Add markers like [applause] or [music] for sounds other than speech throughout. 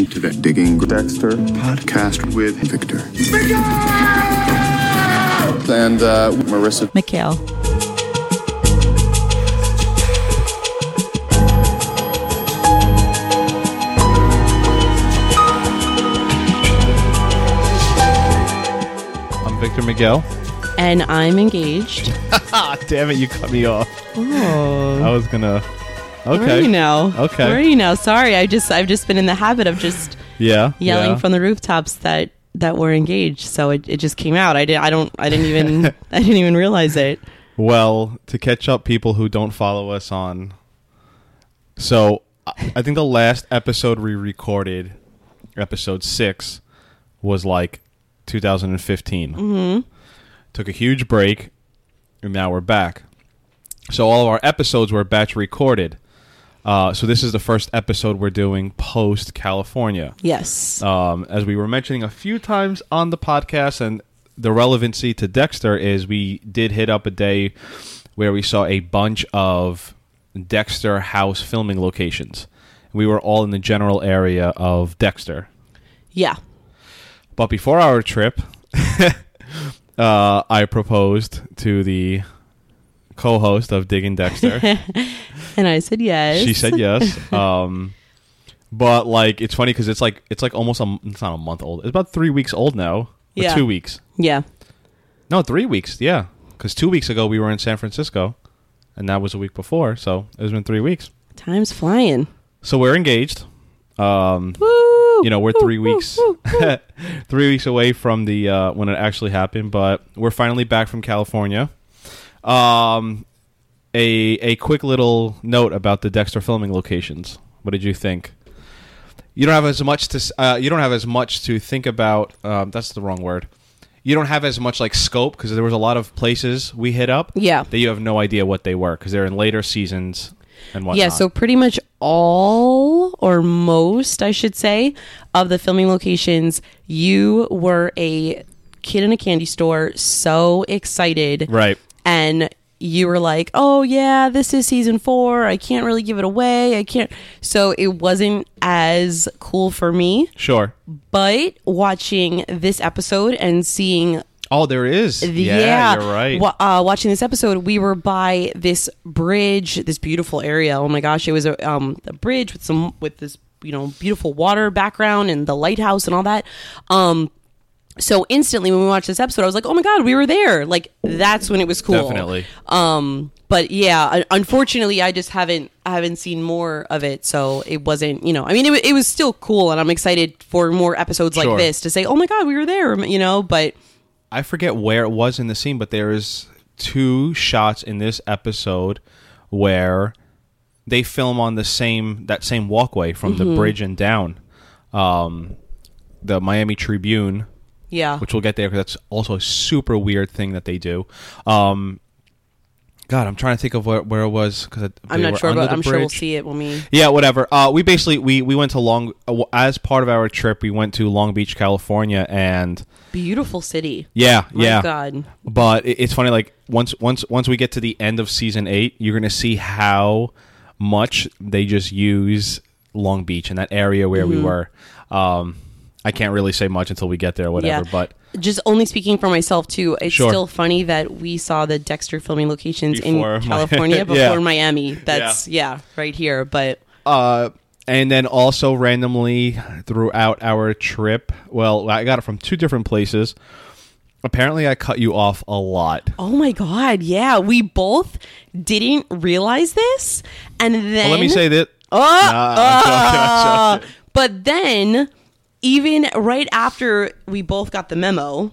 welcome to the Digging Dexter podcast with Victor. And uh, Marissa. Mikhail. I'm Victor Miguel. And I'm engaged. [laughs] Damn it, you cut me off. Oh. I was gonna. Where are Okay. you now? Okay. Where are you now? Sorry, I just I've just been in the habit of just Yeah. yelling yeah. from the rooftops that that we're engaged. So it, it just came out. I did I don't I didn't even [laughs] I didn't even realize it. Well, to catch up, people who don't follow us on. So, I I think the last episode we recorded, episode six, was like 2015. Mm-hmm. Took a huge break, and now we're back. So all of our episodes were batch recorded. Uh, so this is the first episode we're doing post California. Yes. um, as we were mentioning a few times on the podcast, and the relevancy to Dexter is we did hit up a day where we saw a bunch of Dexter house filming locations. We were all in the general area of Dexter. yeah. But before our trip, [laughs] uh, I proposed to the co-host of Digging Dexter. [laughs] And I said yes. She said yes. [laughs] Um, but like it's funny because it's like it's like almost a it's not a month old. It's about three weeks old now. Or Yeah. two weeks. Yeah. No, three weeks. Yeah, because two weeks ago we were in San Francisco, and that was a week before. So it's been three weeks. Time's flying. So we're engaged. Um, Woo! you know, we're three woo, weeks, [laughs] woo. three weeks away from the uh, when it actually happened. But we're finally back from California. Um, a a quick little note about the Dexter filming locations. What did you think? You don't have as much to uh, you don't have as much to think about. Um, that's the wrong word. You don't have as much like scope because there was a lot of places we hit up. Yeah. that you have no idea what they were because they're in later seasons and whatnot. Yeah, so pretty much all or most, I should say, of the filming locations, you were a kid in a candy store, so excited. right. And you were like, oh, yeah, this is season four. I can't really give it away. I can't. So it wasn't as cool for me. Sure. But watching this episode and seeing Oh, there is. Yeah, you're right. Wa- uh, watching this episode, we were by this bridge, this beautiful area. Oh my gosh, it was a, um, a bridge with some with this you know beautiful water background and the lighthouse and all that. Um, so instantly when we watched this episode, I was like, oh my god, we were there! Like that's when it was cool. Definitely. Um, but yeah, unfortunately, I just haven't I haven't seen more of it, so it wasn't you know. I mean, it, it was still cool, and I'm excited for more episodes like this to say, oh my god, we were there, you know. But I forget where it was in the scene, but there is two shots in this episode where they film on the same that same walkway from Mm-hmm. the bridge and down. Um, the Miami Tribune, yeah, which we'll get there because that's also a super weird thing that they do. Um, God, I'm trying to think of where, where it was because I'm not sure, but I'm sure we'll see it when we. Yeah, whatever. Uh, we basically we we went to Long uh, as part of our trip. We went to Long Beach, California, and Beautiful city. yeah, My yeah. God. But it, it's funny. Like once once once we get to the end of season eight, you're gonna see how much they just use Long Beach and that area where Mm-hmm. we were. Um, I can't really say much until we get there, or whatever. Yeah. But Just only speaking for myself too. It's Sure. still funny that we saw the Dexter filming locations Before in Mi- California [laughs] before Yeah. Miami. That's yeah. right here. But uh, and then also randomly throughout our trip, well, I got it from two different places. Apparently, I cut you off a lot. oh my god, yeah, we both didn't realize this, and then Well, let me say that. Oh, Nah, I'm joking, I'm [laughs] joking. but then even right after we both got the memo,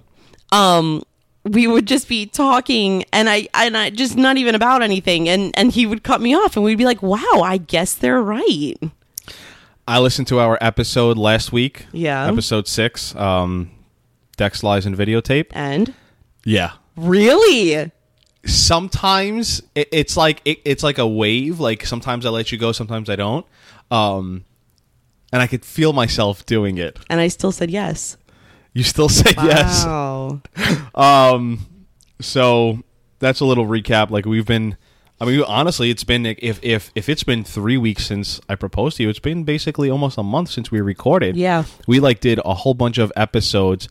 um, we would just be talking and I and I just not even about anything and and he would cut me off and we'd be like, "Wow, I guess they're right." I listened to our episode last week. Yeah. Episode six. Um, Dex lies and videotape. And Yeah. really? Sometimes it, it's like it, it's like a wave. Like sometimes I let you go, sometimes I don't. Um, and I could feel myself doing it. And I still said yes. You still [laughs] say yes. Wow. [laughs] Um, so that's a little recap. Like we've been I mean, honestly, it's been if if if it's been three weeks since I proposed to you, it's been basically almost a month since we recorded. Yeah. we like did a whole bunch of episodes.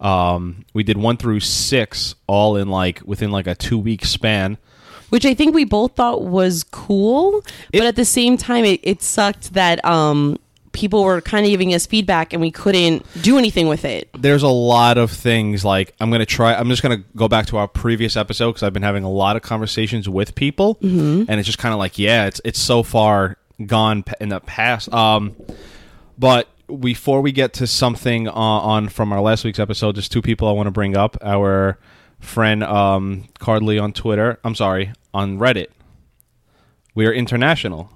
Um, we did one through six, all in like within like a two week span. which I think we both thought was cool, It- but at the same time, it, it sucked that um, people were kind of giving us feedback and we couldn't do anything with it. There's a lot of things like I'm gonna try. I'm just gonna go back to our previous episode because I've been having a lot of conversations with people, Mm-hmm. and it's just kind of like, yeah, it's it's so far gone in the past. Um, but before we get to something on, on from our last week's episode, just two people I want to bring up. Our friend um, Cardley on Twitter. I'm sorry, on Reddit. We are international.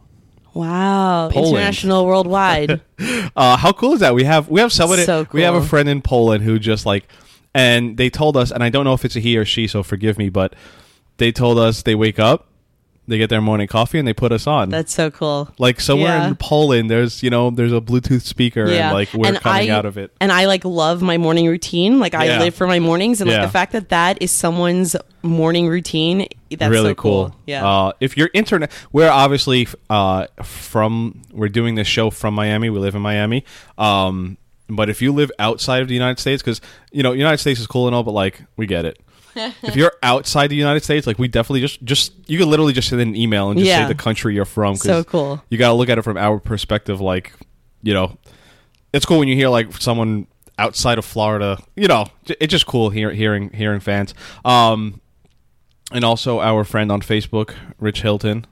Wow, Poland. international, worldwide. [laughs] Uh, how cool is that? We have we have someone. So cool. We have a friend in Poland who just like, and they told us, and I don't know if it's a he or she, so forgive me, but they told us they wake up, they get their morning coffee, and they put us on. That's so cool. like somewhere Yeah. in Poland, there's you know there's a Bluetooth speaker, and like we're coming I, out of it. And I like love my morning routine. Like I Yeah. live for my mornings, and Yeah. like the fact that that is someone's morning routine. That's really so cool. Yeah. Uh, if you're internet, we're obviously uh, from. We're doing this show from Miami. We live in Miami. Um, but if you live outside of the United States, because you know, United States is cool and all, but like we get it. [laughs] if you're outside the United States, like we definitely just just you could literally just send an email and just Yeah. say the country you're from. 'cause So cool. You got to look at it from our perspective. Like, you know, it's cool when you hear like someone outside of Florida. You know, it's just cool hear, hearing hearing fans. Um, and also our friend on Facebook, Rich Hilton.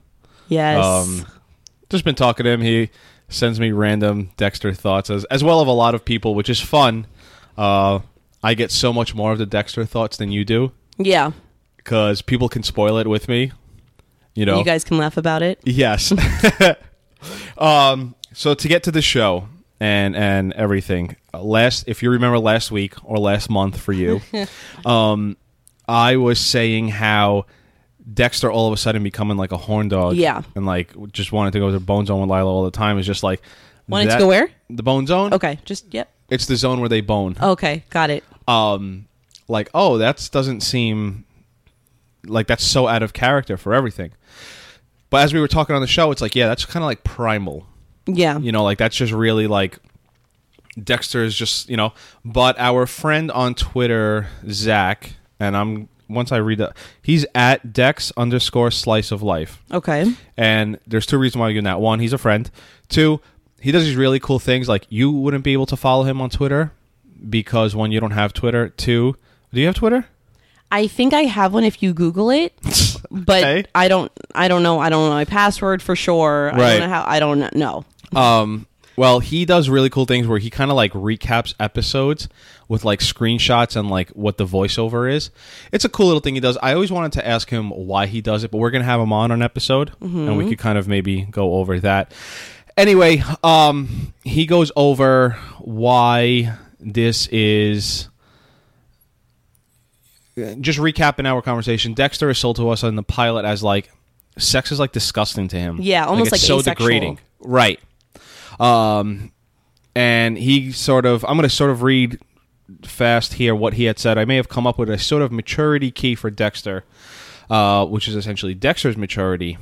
yes. Um, just been talking to him. He sends me random Dexter thoughts as as well of a lot of people, which is fun. Uh, I get so much more of the Dexter thoughts than you do yeah. because people can spoil it with me. You know, You guys can laugh about it. Yes. [laughs] um, so to get to the show and and everything, uh, last if you remember last week or last month for you, [laughs] um, I was saying how Dexter all of a sudden becoming like a horn dog, Yeah. and like just wanted to go to the Bone Zone with Lila all the time is just like Wanted to go where? The Bone Zone. Okay. Just yep. It's the zone where they bone. Okay. Got it. Um, like oh, that doesn't seem like that's so out of character for everything. But as we were talking on the show, it's like, yeah, that's kind of like primal. Yeah. You know, like that's just really like Dexter is just, you know. But our friend on Twitter, Zach, and I'm once I read that, he's at Dex underscore slice of life. Okay. And there's two reasons why I'm doing that. One, he's a friend. Two, he does these really cool things. Like you wouldn't be able to follow him on Twitter because one, you don't have Twitter. Two, do you have Twitter? I think I have one if you Google it, [laughs] but Okay. I don't. I don't know. I don't know my password for sure. I Right. don't know how. I don't know. Um, well, he does really cool things where he kind of like recaps episodes with like screenshots and like what the voiceover is. It's a cool little thing he does. I always wanted to ask him why he does it, but we're gonna have him on an episode, and we could kind of maybe go over that. Anyway, um, he goes over why this is. Just recapping our conversation, Dexter is sold to us on the pilot as like sex is like disgusting to him. Yeah, almost it's like so asexual. degrading. Right. Um, and he sort of, I'm going to sort of read fast here what he had said. I may have come up with a sort of maturity key for Dexter, uh, which is essentially Dexter's maturity.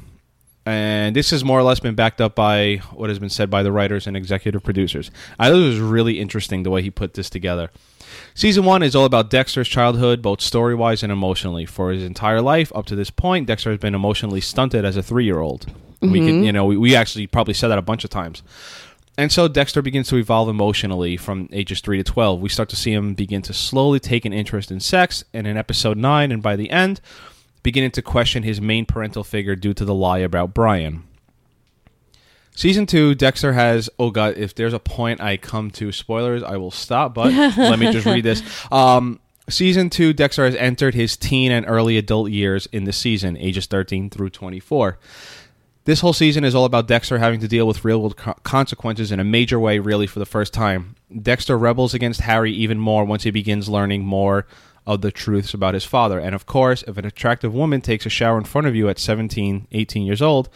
And this has more or less been backed up by what has been said by the writers and executive producers. I thought it was really interesting the way he put this together. Season one is all about Dexter's childhood, both story wise and emotionally. For his entire life up to this point, Dexter has been emotionally stunted as a three year old. We can, you know, we, we actually probably said that a bunch of times. And so Dexter begins to evolve emotionally from ages 3 to 12. We start to see him begin to slowly take an interest in sex, and in episode 9, and by the end, beginning to question his main parental figure due to the lie about Brian. Season 2, Dexter has, oh god, if there's a point I come to spoilers, I will stop, but [laughs] let me just read this. Um, season 2, Dexter has entered his teen and early adult years in the season, ages 13 through 24. This whole season is all about Dexter having to deal with real world co- consequences in a major way, really, for the first time. Dexter rebels against Harry even more once he begins learning more of the truths about his father. And of course, if an attractive woman takes a shower in front of you at 17, 18 years old,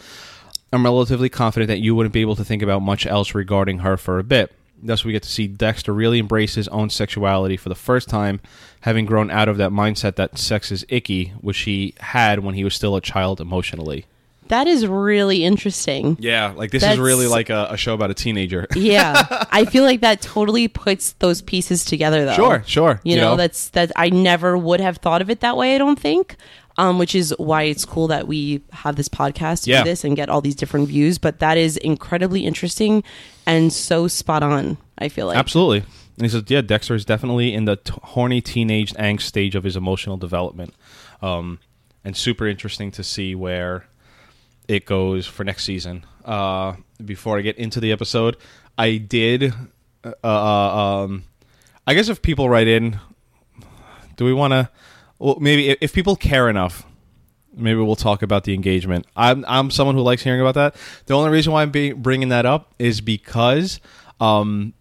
I'm relatively confident that you wouldn't be able to think about much else regarding her for a bit. Thus, we get to see Dexter really embrace his own sexuality for the first time, having grown out of that mindset that sex is icky, which he had when he was still a child emotionally. That is really interesting. Yeah, like this That's- is really like a, a show about a teenager. [laughs] Yeah, I feel like that totally puts those pieces together, though. Sure, sure. You, know, that's that. I never would have thought of it that way. I don't think. Um, which is why it's cool that we have this podcast to Yeah. do this and get all these different views. But that is incredibly interesting and so spot on. I feel like Absolutely. And he says, yeah, Dexter is definitely in the t- horny teenage angst stage of his emotional development. Um, and super interesting to see where it goes for next season. Uh, before I get into the episode, I did. Uh, uh, um, I guess if people write in, do we want to? Well, maybe if, people care enough, maybe we'll talk about the engagement. I'm I'm someone who likes hearing about that. The only reason why I'm be- bringing that up is because um,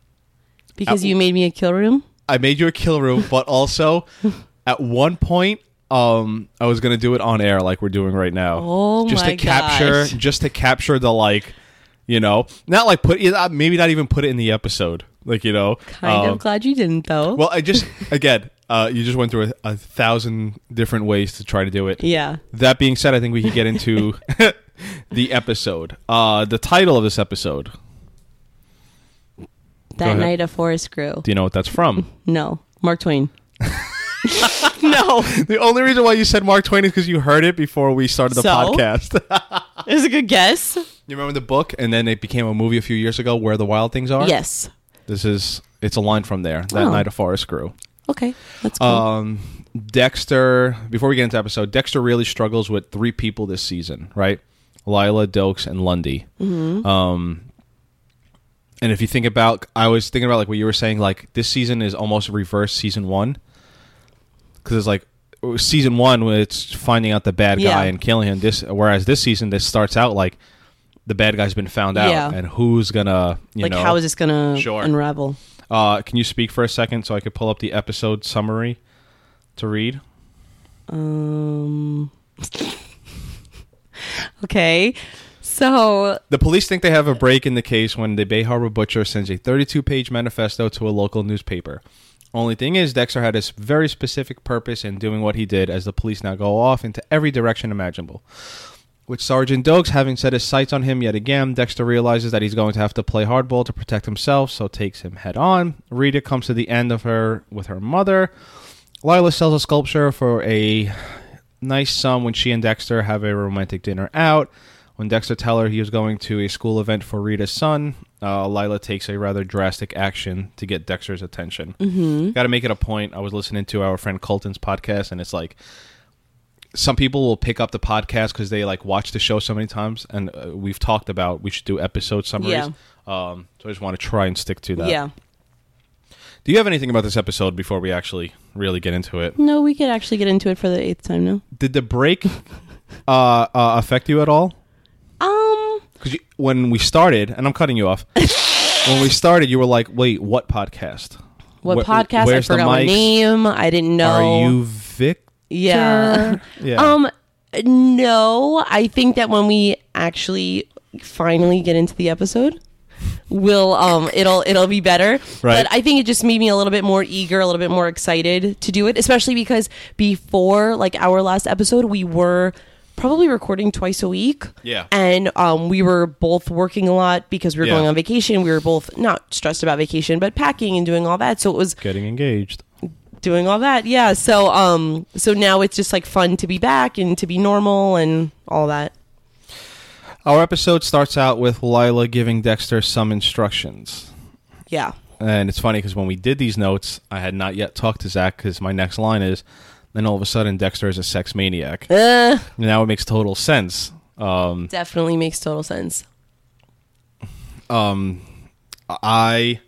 because Uh, you made me a kill room. I made you a kill room, but also [laughs] at one point, um, I was gonna do it on air like we're doing right now. Oh just my to capture, gosh. just to capture the like, you know, not like put maybe not even put it in the episode, like you know. Kind um, of glad you didn't though. Well, I just [laughs] again, uh, you just went through a, a thousand different ways to try to do it. yeah. That being said, I think we can get into [laughs] the episode. Uh, the title of this episode. That night a forest grew. Do you know what that's from? [laughs] No, Mark Twain. [laughs] no, The only reason why you said Mark Twain is because you heard it before we started the So? podcast. [laughs] it was a good guess. you remember the book, and then it became a movie a few years ago, Where the Wild Things Are. Yes. this is it's a line from there. That Oh. night a forest grew. Okay, that's cool. Um, Dexter. Before we get into the episode, Dexter really struggles with three people this season, right? Lila, Dokes, and Lundy. Mm-hmm. Um, and if you think about, I was thinking about like what you were saying. Like this season is almost reverse season one, because it's like season one when it's finding out the bad Yeah. guy and killing him. This whereas this season this starts out like the bad guy's been found out Yeah. and who's gonna you know like, know how is this gonna Sure. unravel? uh, can you speak for a second so I could pull up the episode summary to read? Um. [laughs] okay, so The police think they have a break in the case when the Bay Harbor butcher sends a 32 page manifesto to a local newspaper. Only thing is, Dexter had a very specific purpose in doing what he did, as the police now go off into every direction imaginable. With Sergeant Dokes having set his sights on him yet again, Dexter realizes that he's going to have to play hardball to protect himself, so takes him head on. Rita comes to the end of her with her mother. Lila sells a sculpture for a nice sum when she and Dexter have a romantic dinner out. When Dexter tells her he is going to a school event for Rita's son, uh, Lila takes a rather drastic action to get Dexter's attention. Mm-hmm. Got to make it a point. I was listening to our friend Colton's podcast, and it's like some people will pick up the podcast because they like watch the show so many times, and uh, we've talked about we should do episode summaries. Yeah. Um, so I just want to try and stick to that. yeah, Do you have anything about this episode before we actually really get into it? no, we could actually get into it for the eighth time now. Did the break [laughs] uh, uh, affect you at all? Um, Because when we started, and I'm cutting you off. [laughs] when we started, you were like, "Wait, what podcast? what Wh- podcast? I forgot my name. I didn't know. Are you Vic? Yeah. Yeah. Um, no, I think that when we actually finally get into the episode, will um it'll it'll be better. Right. But I think it just made me a little bit more eager, a little bit more excited to do it, especially because before like our last episode, we were probably recording twice a week. Yeah. And um we were both working a lot because we were Yeah. going on vacation. We were both not stressed about vacation, but packing and doing all that. So it was Getting engaged. doing all that. Yeah. So um so now it's just like fun to be back and to be normal and all that. Our episode starts out with Lila giving Dexter some instructions. Yeah. And it's funny because when we did these notes, I had not yet talked to Zach because my next line is, then all of a sudden Dexter is a sex maniac. [laughs] Uh, now it makes total sense. Um, definitely makes total sense. um, I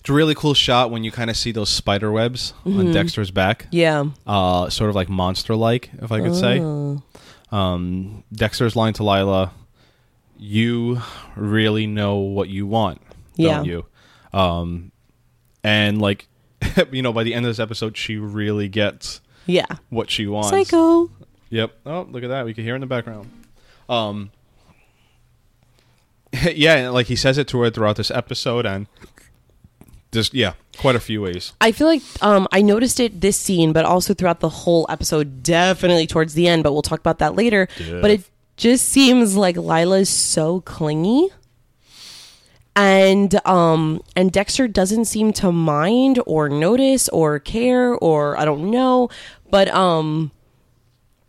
it's a really cool shot when you kind of see those spider webs on Dexter's back, Yeah. uh, sort of like monster like, if I could say. Oh. Um, Dexter's line to Lila, "You really know what you want, Yeah. don't you?" Um, and like, [laughs] you know, by the end of this episode, she really gets Yeah. what she wants. Psycho. Yep. Oh, look at that. We can hear in the background. Um. [laughs] yeah, and, like he says it to her throughout this episode, and just yeah, quite a few ways. I feel like um, I noticed it this scene, but also throughout the whole episode. Definitely towards the end, but we'll talk about that later. But it just seems like Lila's so clingy. And um and Dexter doesn't seem to mind or notice or care or I don't know, but um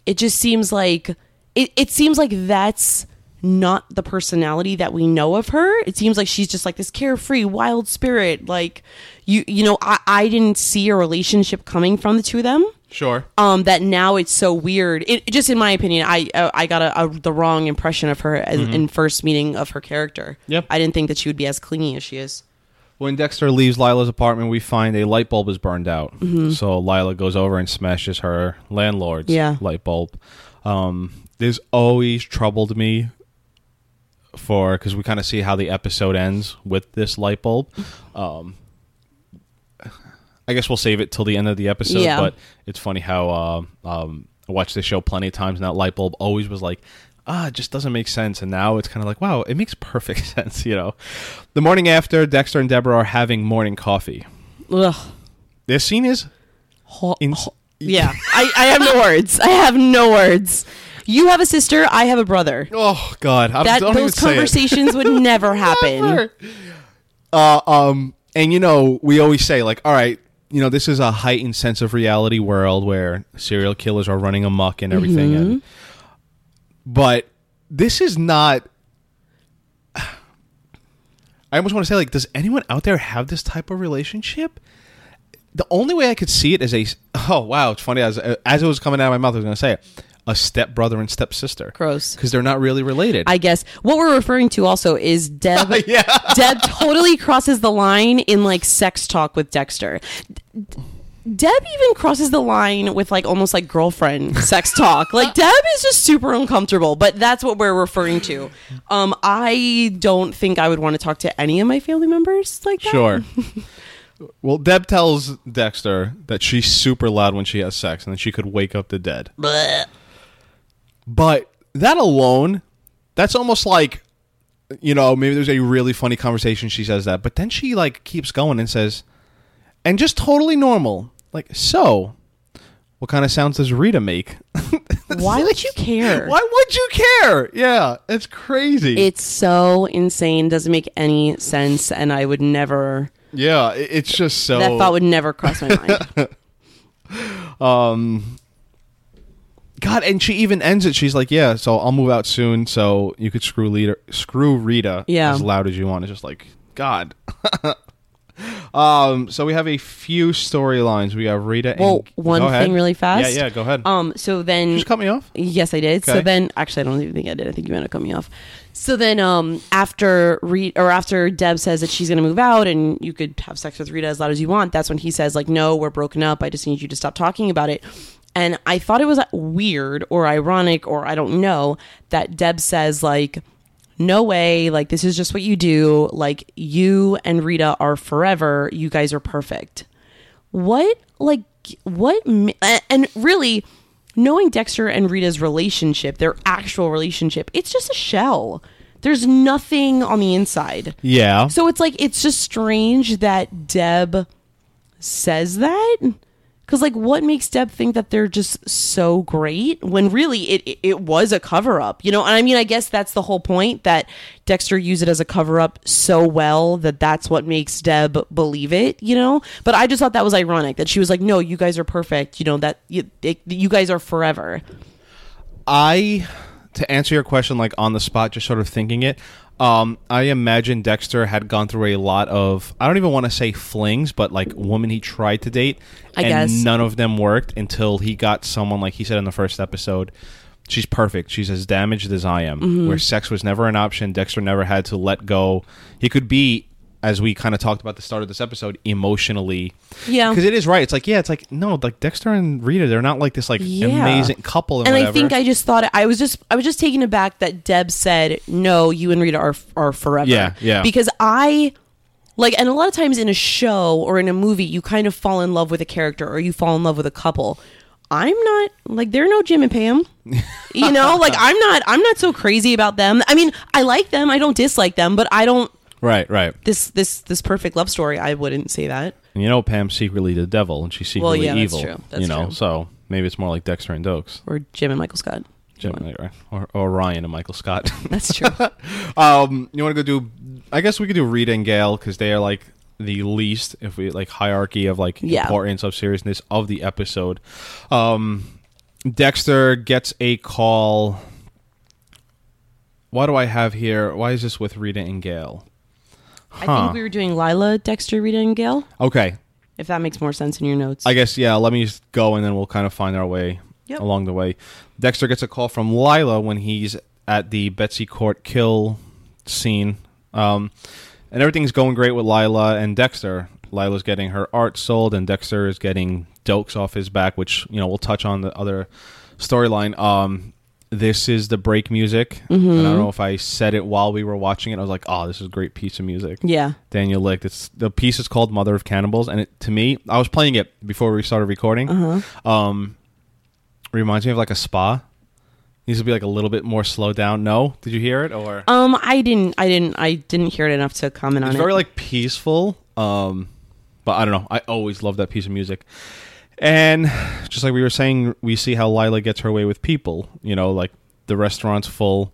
it just seems like it, it seems like that's not the personality that we know of her. It seems like she's just like this carefree, wild spirit. Like you you know, I, I didn't see a relationship coming from the two of them Sure. um that now it's so weird it just in my opinion i uh, i got a, a the wrong impression of her as, in first meeting of her character Yep. i didn't think that she would be as clingy as she is When Dexter leaves Lila's apartment, we find a light bulb is burned out. So Lila goes over and smashes her landlord's Yeah. light bulb. Um, this always troubled me for because we kind of see how the episode ends with this light bulb. Um, I guess we'll save it till the end of the episode. Yeah. But it's funny how uh, um, I watched this show plenty of times, and that light bulb always was like, ah, it just doesn't make sense. And now it's kind of like, wow, it makes perfect [laughs] sense. You know, the morning after, Dexter and Deborah are having morning coffee. Ugh. This scene is Ho- in- ho- yeah I, I have no words i have no words you have a sister i have a brother oh god, I that don't even those conversations would [laughs] never happen Never. Uh, um, and you know, we always say like, all right, you know, this is a heightened sense of reality world where serial killers are running amok and everything, Mm-hmm. and but this is not. I almost want to say like, does anyone out there have this type of relationship? The only way I could see it is a oh wow, it's funny as as it was coming out of my mouth, I was going to say it, a step brother and stepsister. Gross. because they're not really related. I guess what we're referring to also is Deb. [laughs] Yeah. Deb totally crosses the line in like sex talk with Dexter. Deb even crosses the line with like almost like girlfriend sex talk. [laughs] Like Deb is just super uncomfortable, but that's what we're referring to. Um, I don't think I would want to talk to any of my family members like that. Sure. [laughs] well, Deb tells Dexter that she's super loud when she has sex and that she could wake up the dead. Blech. But that alone, that's almost like, you know, maybe there's a really funny conversation. She says that, but then she like keeps going and says, and just totally normal, like, so, what kind of sounds does Rita make? [laughs] Why would you care? Why would you care? Yeah, it's crazy. It's so insane. Doesn't make any sense, and I would never. yeah, it's just so. That thought would never cross my mind. [laughs] Um, God, and she even ends it. She's like, "Yeah, so I'll move out soon, so you could screw Rita, screw Rita, Yeah. as loud as you want." It's just like, God. [laughs] um. So we have a few storylines. We have Rita. Well, and, one Go ahead. thing really fast. Yeah, yeah. Go ahead. Um. So then, Just cut me off. Yes, I did. So then, actually, I don't even think I did. I think you ended up cutting me off. So then, um, after Re- or after Deb says that she's going to move out and you could have sex with Rita as loud as you want, that's when he says like, "No, we're broken up. I just need you to stop talking about it." And I thought it was weird or ironic or I don't know that Deb says like, "No way! Like this is just what you do. Like you and Rita are forever. You guys are perfect." what like what and really knowing dexter and rita's relationship their actual relationship it's just a shell there's nothing on the inside Yeah. so it's like it's just strange that deb says that because like what makes deb think that they're just so great when really it it- was a cover up you know? And i mean i guess that's the whole point that dexter used it as a cover up so well that that's what makes deb believe it you know? But i just thought that was ironic that she was like no you guys are perfect you know that you, it, you guys are forever. I to answer your question like on the spot, just sort of thinking it. Um, I imagine Dexter had gone through a lot of I don't even want to say flings, but like women he tried to date, I and guess. none of them worked until he got someone like he said in the first episode. She's perfect. She's as damaged as I am. Mm-hmm. Where sex was never an option. Dexter never had to let go. He could be, as we kind of talked about the start of this episode, emotionally yeah because it is right. It's like yeah, it's like no, like Dexter and Rita, they're not like this like Yeah. amazing couple and, and. I think I just thought I was just I was just taken aback that Deb said no, you and Rita are are forever. Yeah, yeah. Because I like, and a lot of times in a show or in a movie, you kind of fall in love with a character or you fall in love with a couple. I'm not like they're no Jim and Pam. You know, like I'm not I'm not so crazy about them. I mean, I like them. I don't dislike them, but I don't right, right. this this this perfect love story. I wouldn't say that. And you know, Pam's secretly the devil, and she's secretly well, yeah, that's evil. true. That's you know, true. so maybe it's more like Dexter and Dokes. Or Jim and Michael Scott. Right? Or, or Ryan and Michael Scott. [laughs] That's true. [laughs] um, you want to go do? I guess we could do Rita and Gail because they are like the least, if we like hierarchy of like Yeah. importance of seriousness of the episode. Um, Dexter gets a call. What do I have here? Why is this with Rita and Gail? I think we were doing Lila, Dexter, Rita, and Gail. Okay, If that makes more sense in your notes. I guess yeah. Let me just go and then we'll kind of find our way Yep. along the way. Dexter gets a call from Lila when he's at the Betsy Court kill scene, um, and everything's going great with Lila and Dexter. Lila's getting her art sold, and Dexter is getting dokes off his back, which you know we'll touch on the other storyline. Um, this is the break music, and I don't know if I said it while we were watching it. I was like, "Oh, this is a great piece of music." yeah. Daniel Licht. It's the piece is called Mother of Cannibals, and it, to me, I was playing it before we started recording. Uh-huh. Um, reminds me of like a spa. Needs to be like a little bit more slowed down. No, did you hear it or? Um, I didn't. I didn't. I didn't hear it enough to comment on it's it. very like peaceful. Um, but I don't know. I always love that piece of music. And just like we were saying, we see how Lila gets her way with people. You know, like the restaurant's full.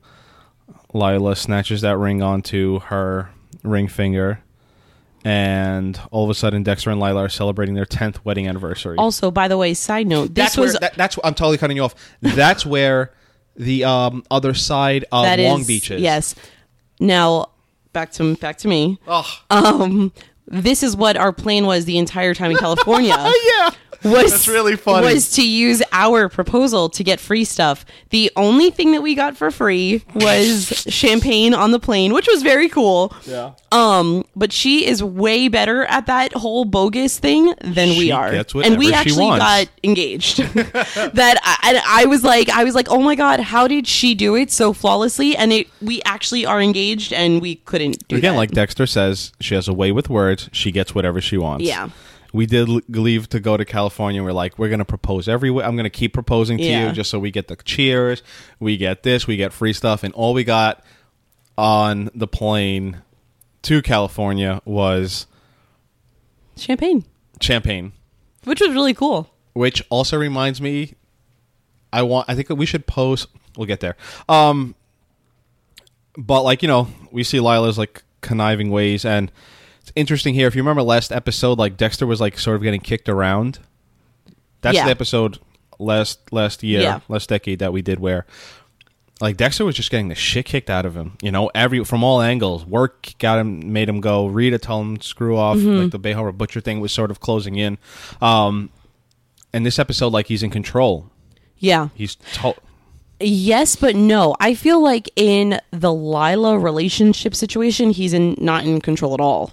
Lila snatches that ring onto her ring finger. And all of a sudden, Dexter and Lila are celebrating their 10th wedding anniversary. also, by the way, side note, this that's was where, that, that's I'm totally cutting you off. That's where the um, other side of that Long is- Beach is. Yes. Now, back to back to me. Oh, Um, this is what our plan was the entire time in California. [laughs] yeah. Was That's really funny. was to use our proposal to get free stuff. The only thing that we got for free was [laughs] champagne on the plane, which was very cool. Yeah. Um, but she is way better at that whole bogus thing than we are, gets and we she actually wants. got engaged. [laughs] that I, and I was like, I was like, oh my god, how did she do it so flawlessly? And it, we actually are engaged, and we couldn't do Again, that. like Dexter says, she has a way with words. She gets whatever she wants. Yeah. We did leave to go to California. We're like, we're going to propose everywhere. I'm going to keep proposing to Yeah. you just so we get the cheers. We get this. We get free stuff. And all we got on the plane to California was champagne, champagne. which was really cool. which also reminds me i want i think we should post we'll get there um but like you know we see lila's like conniving ways and it's interesting here if you remember last episode like dexter was like sort of getting kicked around that's Yeah. the episode last last year Yeah. last decade that we did where like Dexter was just getting the shit kicked out of him, you know, every from all angles. Work got him, made him go. Rita told him screw off. Mm-hmm. Like the Bay Harbor Butcher thing was sort of closing in. Um, and this episode, like he's in control. Yeah. He's to- Yes, but no. I feel like in the Lila relationship situation, he's in not in control at all.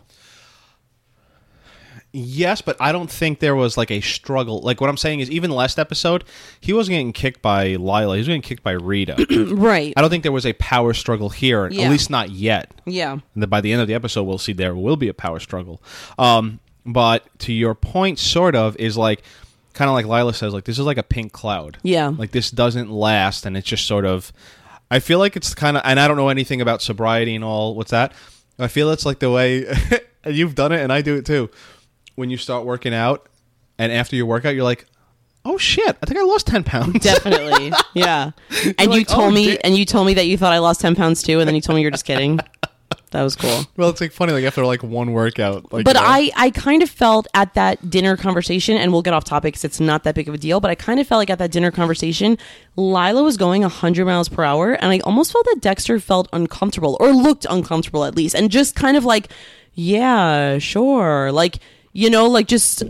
Yes, but I don't think there was like a struggle. Like what I'm saying is, even last episode, he wasn't getting kicked by Lila. He was getting kicked by Rita. [clears throat] Right. I don't think there was a power struggle here, Yeah. at least not yet. Yeah. And then by the end of the episode, we'll see there will be a power struggle. Um, but to your point, sort of, is like kind of like Lila says, like this is like a pink cloud. Yeah. Like this doesn't last, and it's just sort of. I feel like it's kind of, and I don't know anything about sobriety and all. What's that? I feel it's like the way and [laughs] you've done it, and I do it too. When you start working out, and after your workout, you're like, "Oh shit! I think I lost ten pounds." Definitely. [laughs] yeah. And you like, oh, told "Oh, me and you told me that you thought I lost 10 pounds too and then you told me you're just kidding. That was cool. well, it's like funny, like after like one workout, like. But you know, I, I kind of felt at that dinner conversation, and we'll get off topic because it's not that big of a deal, but I kind of felt like at that dinner conversation, Lila was going 100 miles per hour, and I almost felt that Dexter felt uncomfortable, or looked uncomfortable at least, and just kind of like, yeah, sure. Like, you know, like just.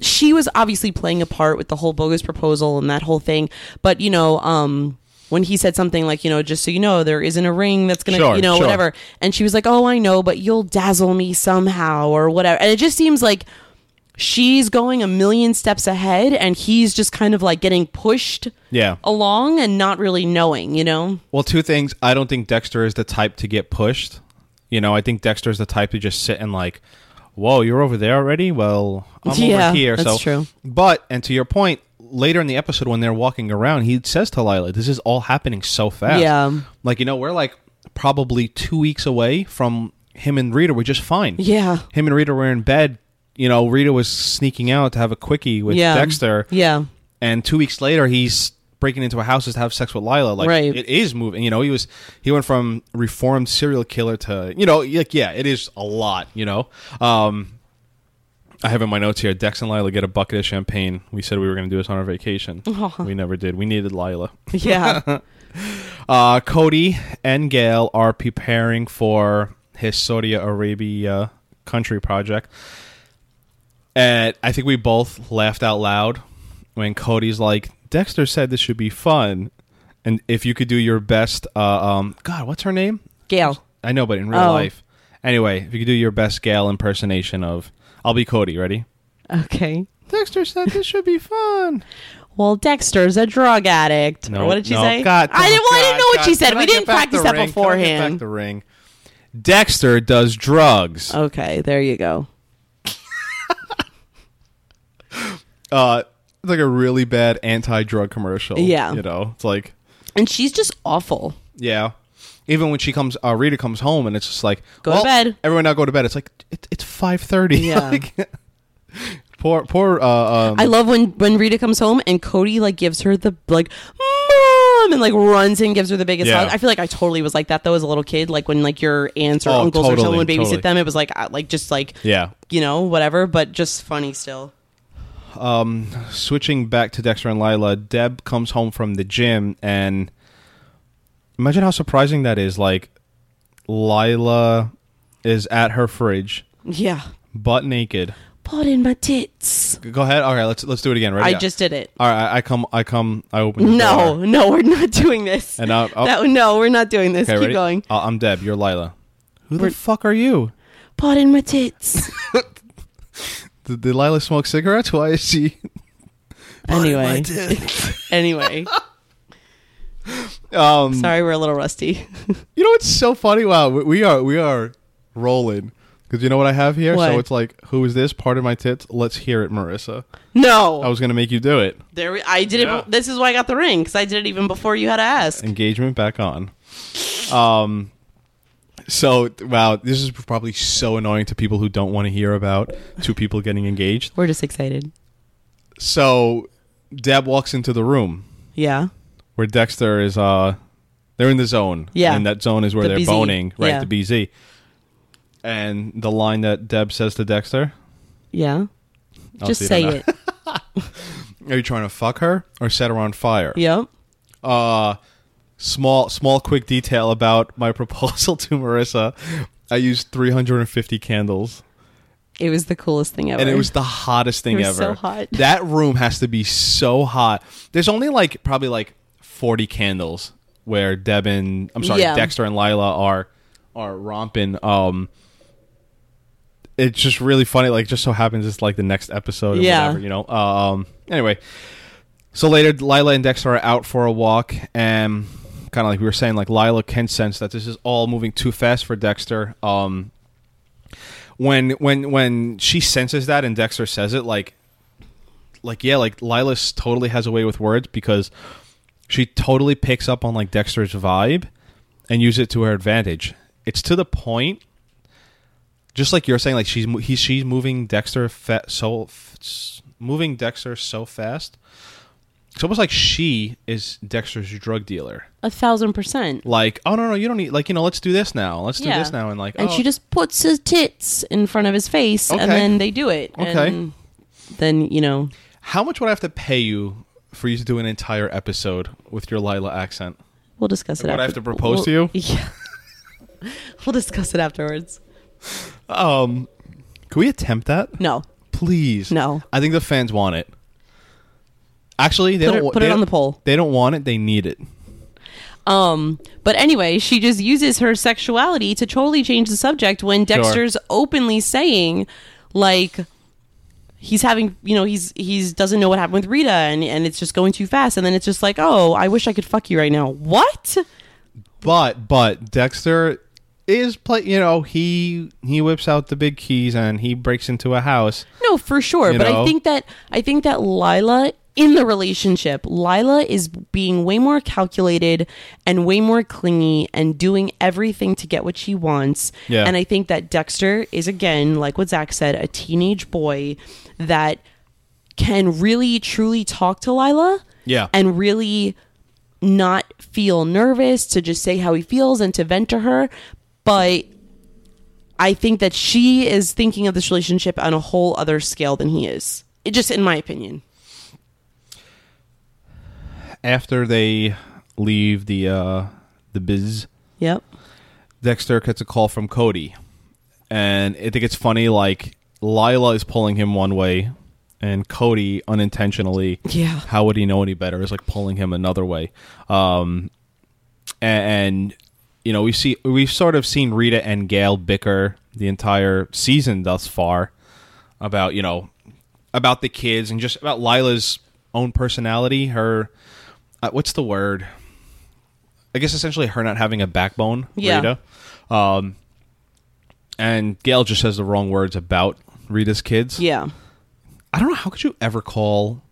She was obviously playing a part with the whole bogus proposal and that whole thing, but you know, um, when he said something like, you know, just so you know, there isn't a ring that's gonna, Sure, you know, sure. whatever. And she was like, "Oh, I know, but you'll dazzle me somehow or whatever." And it just seems like she's going a million steps ahead and he's just kind of like getting pushed yeah. along and not really knowing, you know? Well, two things. I don't think Dexter is the type to get pushed. You know, I think Dexter is the type to just sit and like, "Whoa, you're over there already? Well, I'm Yeah, over here." that's so, true. But and to your point, later in the episode when they're walking around, he says to Lila, "This is all happening so fast." Yeah. Like you know, we're like probably two weeks away from him and Rita. We're just fine. Yeah. Him and Rita were in bed. You know, Rita was sneaking out to have a quickie with Yeah. Dexter. Yeah. And two weeks later, he's breaking into a house is to have sex with Lila. Like Right. it is moving. You know, he was he went from reformed serial killer to you know, like yeah, it is a lot. You know, um, I have in my notes here. Dex and Lila get a bucket of champagne. We said we were going to do this on our vacation. [laughs] We never did. We needed Lila. Yeah. [laughs] Uh, Cody and Gail are preparing for his Saudi Arabia country project. And I think we both laughed out loud when Cody's like, Dexter said this should be fun. And if you could do your best, uh, um, God, what's her name? Gail. I know, but in real Oh. life. Anyway, if you could do your best Gail impersonation of, I'll be Cody. Ready? Okay. Dexter said this should be fun. [laughs] Well, Dexter's a drug addict. No, or what did she no, say? God, I didn't. Well, I didn't know what God, she said. can We didn't practice that ring? Can I get back beforehand. the ring. Dexter does drugs. Okay, there you go. Uh, it's like a really bad anti-drug commercial. Yeah. you know, it's like And she's just awful. yeah. Even when she comes, uh, Rita comes home, and it's just like Go to well, bed. Everyone now go to bed. It's like it, it's five thirty. Yeah. [laughs] poor, poor. Uh, um, I love when when Rita comes home and Cody like gives her the like mom and like runs in and gives her the biggest Yeah. hug. I feel like I totally was like that though as a little kid. Like when like your aunts or Oh, uncles or totally, someone would babysit totally. them, it was like I- like just like yeah. you know whatever, but just funny still. Switching back to Dexter and Lila, Deb comes home from the gym, and imagine how surprising that is. Like, Lila is at her fridge, Yeah, butt naked. put in my tits. Go ahead. All right, let's let's do it again. Ready? I Yeah. just did it. All right. I come. I come. I open. The No, door. no, we're not doing this. And I'll- I'll- That- no, we're not doing this. Okay, Keep ready? going. Uh, I'm Deb. You're Lila. Who the We're- fuck are you? Put in my tits. [laughs] Did, did Lila smoke cigarettes? Why is she? [laughs] anyway, [laughs] anyway. [laughs] Um, Sorry, we're a little rusty. you know what's so funny? Wow, we, we are we are rolling because you know what I have here. What? So it's like, who is this? Part of my tits. Let's hear it, Marissa. no, I was gonna make you do it. There, we, I did Yeah. it. This is why I got the ring because I did it even before you had to ask. Engagement back on. Um. So wow, this is probably so annoying to people who don't want to hear about two people getting engaged. We're just excited. So Deb walks into the room Yeah, where Dexter is. Uh, they're in the zone. Yeah. and that zone is where The they're BZ. boning. Right, Yeah. the BZ. And the line that Deb says to Dexter. yeah. I'll just say it. [laughs] Are you trying to fuck her or set her on fire? Yep. Uh small small quick detail about my proposal [laughs] to Marissa. I used 350 candles It was the coolest thing ever. and it was the hottest thing It was ever. so hot. That room has to be so hot. There's only like probably like 40 candles where Deb and I'm sorry, Yeah. Dexter and Lila are are romping um it's just really funny like just so happens it's like the next episode or Yeah. whatever, you know. Um anyway, so later Lila and Dexter are out for a walk and kind of like we were saying like Lila can sense that this is all moving too fast for Dexter. Um when when when she senses that and Dexter says it like like yeah like Lila totally has a way with words because she totally picks up on like Dexter's vibe and use it to her advantage. It's to the point just like you're saying like she's he's she's moving Dexter fa- so f- moving Dexter so fast. It's almost like she is Dexter's drug dealer. a thousand percent. Like, oh no, no, you don't need like you know, let's do this now. Let's do this now and like and oh, she just puts his tits in front of his face, Okay. and then they do it. Okay. And then you know, How much would I have to pay you for you to do an entire episode with your Lila accent? we'll discuss it. Would I after- have to propose to you? [laughs] Yeah. we'll discuss it afterwards. Um, can we attempt that, No, please? No. I think the fans want it. Actually, they Put don't. it- put they it on don't- the poll. They don't want it. They need it. Um, but anyway, she just uses her sexuality to totally change the subject when Dexter's openly saying, like, he's having, you know, he's he's doesn't know what happened with Rita, and and it's just going too fast, and then it's just like, oh, I wish I could fuck you right now. What? But but Dexter is play. You know he he whips out the big keys and he breaks into a house. No, for sure. But know? I think that I think that Lila in the relationship, Lila is being way more calculated and way more clingy and doing everything to get what she wants. Yeah. And I think that Dexter is again, like what Zach said, a teenage boy that can really truly talk to Lila Yeah. and really not feel nervous to just say how he feels and to vent to her. But I think that she is thinking of this relationship on a whole other scale than he is. It just in my opinion. After they leave the uh, the biz, Yep. Dexter gets a call from Cody, and I think it's funny. Like Lila is pulling him one way, and Cody unintentionally, Yeah. how would he know any better? Is like pulling him another way. Um, and, and you know we see we've sort of seen Rita and Gail bicker the entire season thus far about you know about the kids and just about Lila's own personality. Her uh, what's the word? I guess essentially her not having a backbone. Yeah. Rita. Um, and Gail just says the wrong words about Rita's kids. Yeah. I don't know how could you ever call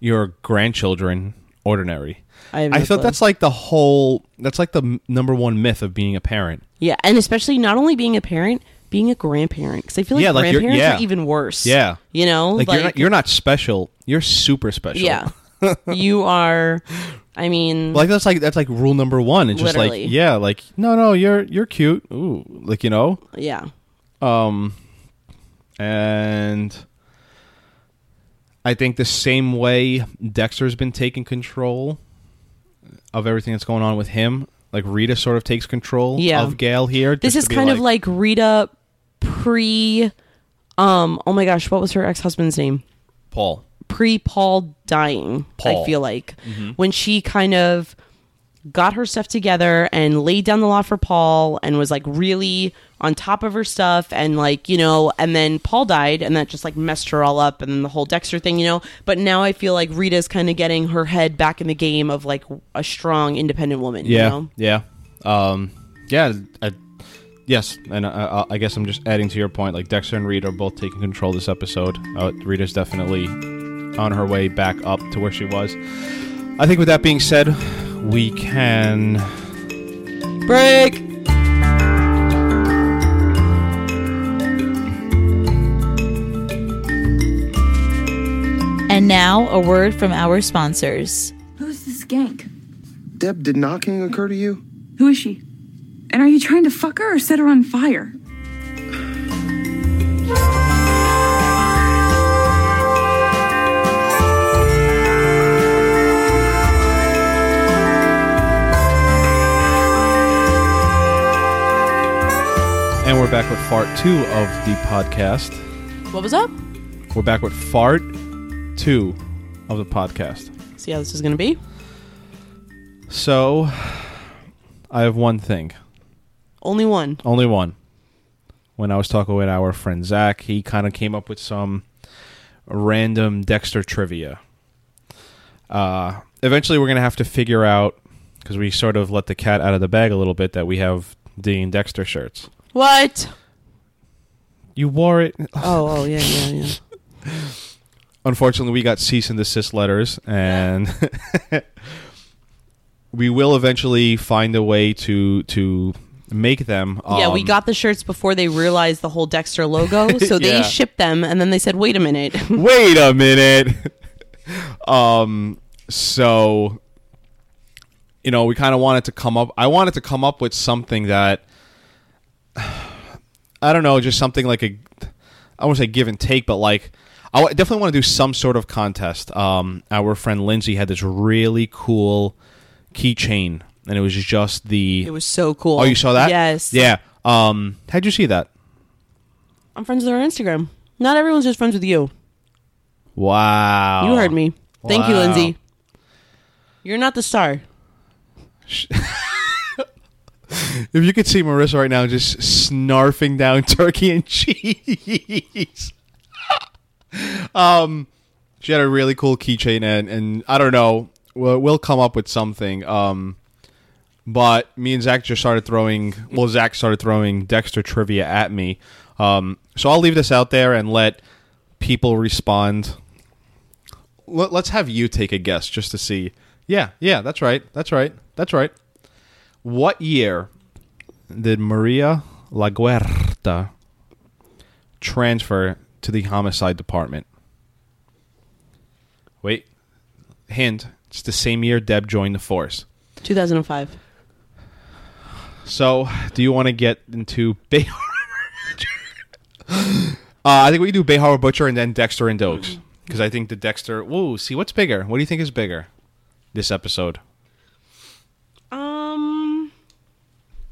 your grandchildren ordinary. I I thought that's like the whole. That's like the m- number one myth of being a parent. Yeah, and especially not only being a parent, being a grandparent because I feel like Yeah, like grandparents yeah. are even worse. Yeah. you know, Like, you're not you're not special. You're super special. yeah, [laughs] you are. I mean, Like that's like that's like rule number one. It's just Literally. like yeah, like no no you're you're cute. Ooh, like you know. yeah, Um, and I think the same way Dexter's been taking control of everything that's going on with him, like Rita sort of takes control Yeah. of Gail here. this is kind of like Rita pre. Um. Oh my gosh, what was her ex husband's name? Paul. Pre Paul dying, Paul. I feel like. When she kind of got her stuff together and laid down the law for Paul and was like really on top of her stuff and like, you know, and then Paul died and that just like messed her all up and then the whole Dexter thing, you know. But now I feel like Rita's kind of getting her head back in the game of like a strong independent woman, Yeah, you know. yeah, um, yeah. I, yes, and I, I guess I'm just adding to your point. Like Dexter and Rita are both taking control this episode. Uh, Rita's definitely on her way back up to where she was. I think with that being said, we can Break. And now, a word from our sponsors. Who's this skank? Deb, did knocking occur to you? Who is she? And are you trying to fuck her or set her on fire? And we're back with part two of the podcast. What was up? We're back with part two of the podcast. See how this is gonna be? So, I have one thing, Only one. only one. When I was talking with our friend Zach, he kind of came up with some random Dexter trivia. Uh, eventually, we're gonna have to figure out because we sort of let the cat out of the bag a little bit that we have Dean Dexter shirts. What? You wore it. [laughs] Oh, oh yeah, yeah, yeah. unfortunately we got cease and desist letters and [laughs] we will eventually find a way to to make them yeah, we Um, got the shirts before they realized the whole Dexter logo, [laughs] so they Yeah. shipped them, and then they said, "Wait a minute." wait a minute um so you know we kind of wanted to come up i wanted to come up with something that i don't know just something like a i won't say give and take but like I definitely want to do some sort of contest um our friend lindsay had this really cool keychain and it was just the it was so cool. oh you saw that Yes. yeah um how'd you see that I'm friends with her on Instagram. Not everyone's just friends with you. wow You heard me. Thank you, Lindsay. You're not the star. [laughs] If you could see Marissa right now just snarfing down [laughs] turkey and cheese. [laughs] um she had a really cool keychain and and I don't know, we'll, we'll come up with something. Um but me and Zach just started throwing well Zach started throwing Dexter trivia at me. Um so I'll leave this out there and let people respond. Let, let's have you take a guess just to see. Yeah, yeah, that's right. That's right. That's right. What year did Maria LaGuerta transfer to the homicide department? Wait, hint, it's the same year Deb joined the force. 2005. So, do you want to get into Bay Harbor Butcher? [laughs] uh, I think we can do Bay Harbor Butcher and then Dexter and Doakes. Because I think the Dexter. Whoa, see, what's bigger? What do you think is bigger this episode? Um,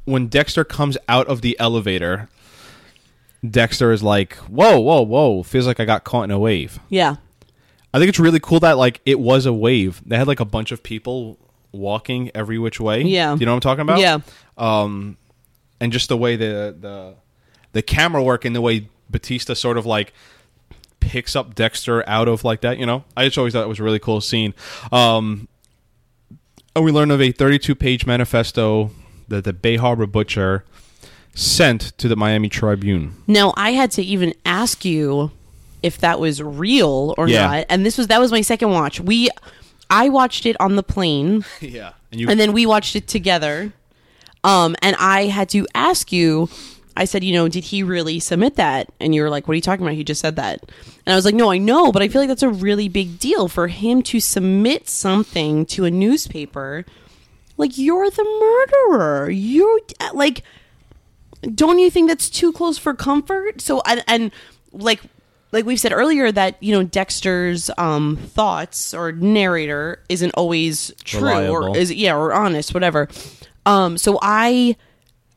When Dexter comes out of the elevator, Dexter is like, whoa, whoa, whoa, feels like I got caught in a wave. yeah. I think it's really cool that, like, it was a wave. They had, like, a bunch of people walking every which way. Yeah. Do you know what I'm talking about? Yeah. um, and just the way the the the camera work and the way Batista sort of like picks up Dexter out of like that, you know, I just always thought it was a really cool scene. Um, and we learn of a 32 page manifesto that the Bay Harbor Butcher sent to the Miami Tribune. Now I had to even ask you if that was real or Yeah. not, and this was that was my second watch. We, I watched it on the plane, [laughs] Yeah, and you and then we watched it together. Um, and I had to ask you. I said, you know, did he really submit that? And you were like, what are you talking about? He just said that. And I was like, no, I know, but I feel like that's a really big deal for him to submit something to a newspaper. Like, you're the murderer. You like, don't you think that's too close for comfort? So and, and like like we've said earlier that you know Dexter's um thoughts or narrator isn't always true Reliable. or is yeah or honest whatever. Um so I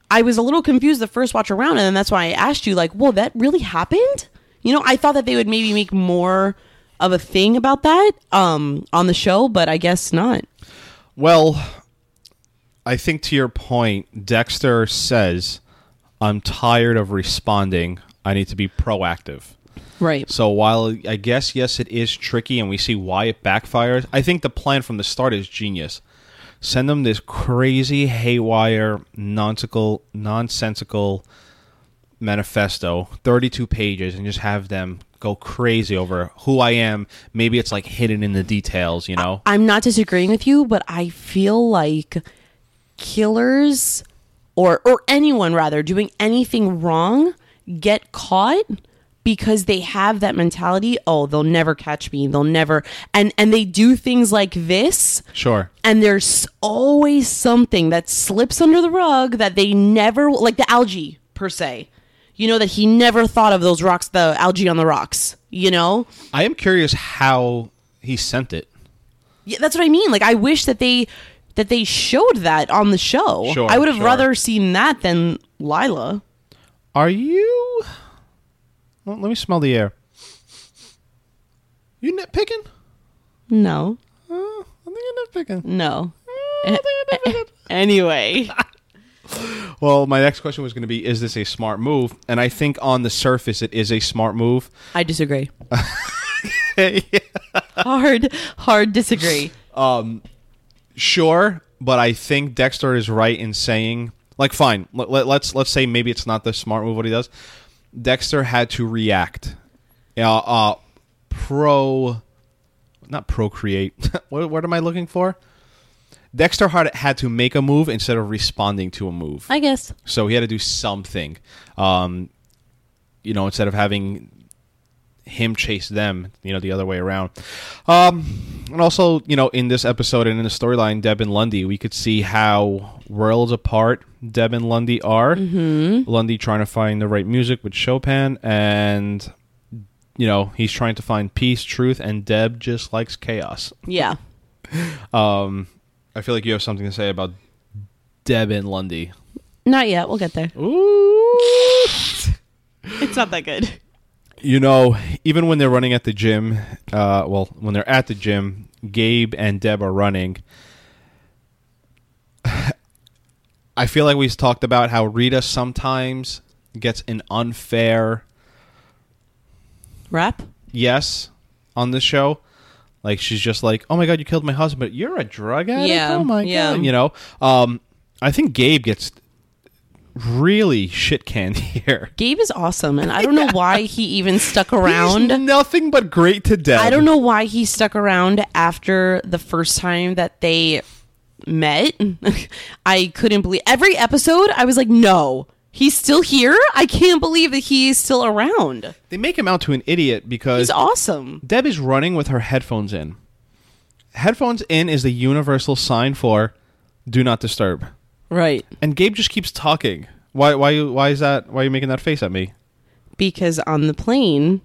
I was a little confused the first watch around and then that's why I asked you like, "Well, that really happened?" You know, I thought that they would maybe make more of a thing about that um on the show, but I guess not. Well, I think to your point, Dexter says, I'm tired of responding. I need to be proactive. Right. So while I guess, yes, it is tricky and we see why it backfires, I think the plan from the start is genius. Send them this crazy, haywire, nonsensical, nonsensical manifesto, 32 pages, and just have them go crazy over who I am. Maybe it's like hidden in the details, you know? I'm not disagreeing with you, but I feel like killers or or anyone rather doing anything wrong get caught because they have that mentality, oh, they'll never catch me. They'll never and and they do things like this Sure. and there's always something that slips under the rug that they never like the algae per se. You know that he never thought of those rocks, the algae on the rocks, you know? I am curious how he sent it. Yeah, that's what I mean. Like I wish that they that they showed that on the show. Sure, I would have sure. rather seen that than Lila. Are you? Well, let me smell the air. You nitpicking? No. Uh, I think you're nitpicking. No. Oh, I eh, think you're eh, nitpicking. Eh, anyway. [laughs] well, my next question was going to be: Is this a smart move? And I think on the surface, it is a smart move. I disagree. [laughs] [laughs] Hard, hard disagree. Um, Sure, but I think Dexter is right in saying, like, fine. Let, let, let's let's say maybe it's not the smart move what he does. Dexter had to react. Uh, uh pro, not procreate. [laughs] what what am I looking for? Dexter had had to make a move instead of responding to a move. I guess. So he had to do something. Um, you know, instead of having him chase them, you know, the other way around. Um, and also, you know, in this episode and in the storyline, Deb and Lundy, we could see how worlds apart Deb and Lundy are. Mm-hmm. Lundy trying to find the right music with Chopin, and you know, he's trying to find peace, truth, and Deb just likes chaos. Yeah. [laughs] Um, I feel like you have something to say about Deb and Lundy. Not yet. We'll get there. Ooh. [laughs] It's not that good. You know, even when they're running at the gym, uh, well, when they're at the gym, Gabe and Deb are running. [sighs] I feel like we've talked about how Rita sometimes gets an unfair Rap? yes on the show. Like she's just like, "Oh my god, you killed my husband, but you're a drug addict." Yeah, Oh my yeah. god, you know. Um, I think Gabe gets really shit canned [laughs] here. Gabe is awesome, and I don't know why he even stuck [laughs] around. He's nothing but great to Deb. I don't know why he stuck around after the first time that they met. [laughs] I couldn't believe every episode. I was like, no, he's still here. I can't believe that he's still around. They make him out to an idiot because He's awesome. Deb is running with her headphones in. headphones in is the universal sign for do not disturb. Right. And Gabe just keeps talking. Why? Why? you- Why is that? Why are you making that face at me? Because on the plane,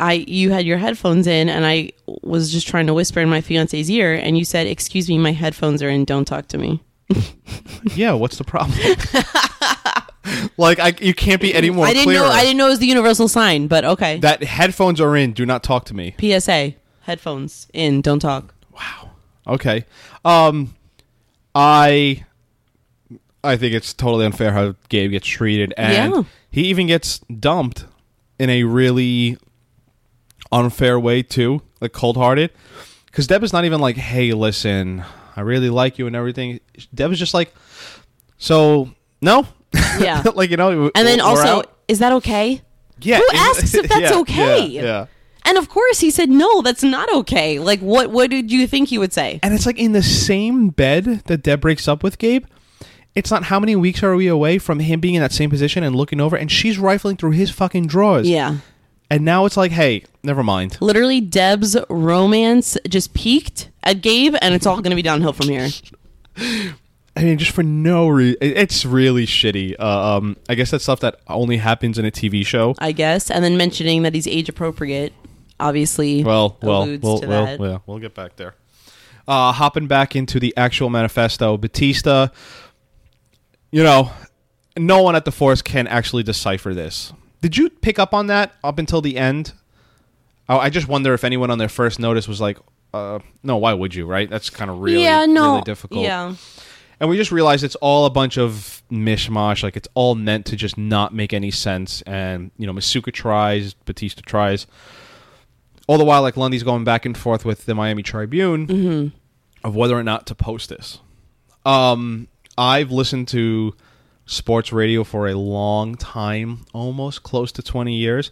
I you had your headphones in, and I was just trying to whisper in my fiance's ear, and you said, "Excuse me, my headphones are in. Don't talk to me." [laughs] Yeah. What's the problem? [laughs] like, I, you can't be any more I didn't clearer. know. I didn't know it was the universal sign, but okay. that headphones are in. Do not talk to me. PSA: headphones in. Don't talk. Wow. Okay. Um, I I think it's totally unfair how Gabe gets treated, and Yeah. he even gets dumped in a really unfair way too, like cold hearted. Because Deb is not even like, "Hey, listen, I really like you and everything." Deb is just like, "So no." Yeah. [laughs] like you know, And then also, out. is that okay? yeah, who asks if [laughs] that's yeah, okay? Yeah, yeah. And of course, he said, "No, that's not okay." Like, what? What did you think he would say? And it's like in the same bed that Deb breaks up with Gabe. It's not how many weeks are we away from him being in that same position and looking over, and she's rifling through his fucking drawers. Yeah. And now it's like, hey, never mind. Literally, Deb's romance just peaked at Gabe, and it's all going to be downhill from here. I mean, just for no reason. It's really shitty. Uh, um, I guess that's stuff that only happens in a TV show. I guess. And then mentioning that he's age appropriate, obviously. Well, well, we'll, we'll, yeah, we'll get back there. Uh, hopping back into the actual manifesto, Batista. You know, no one at the Force can actually decipher this. Did you pick up on that up until the end? Oh, I just wonder if anyone on their first notice was like, uh, "No, why would you?" Right? That's kind of really, yeah, no, really difficult. Yeah, And we just realized it's all a bunch of mishmash. Like it's all meant to just not make any sense. And you know, Masuka tries, Batista tries. All the while, like Lundy's going back and forth with the Miami Tribune of whether or not to post this. Um, I've listened to sports radio for a long time, almost close to twenty years.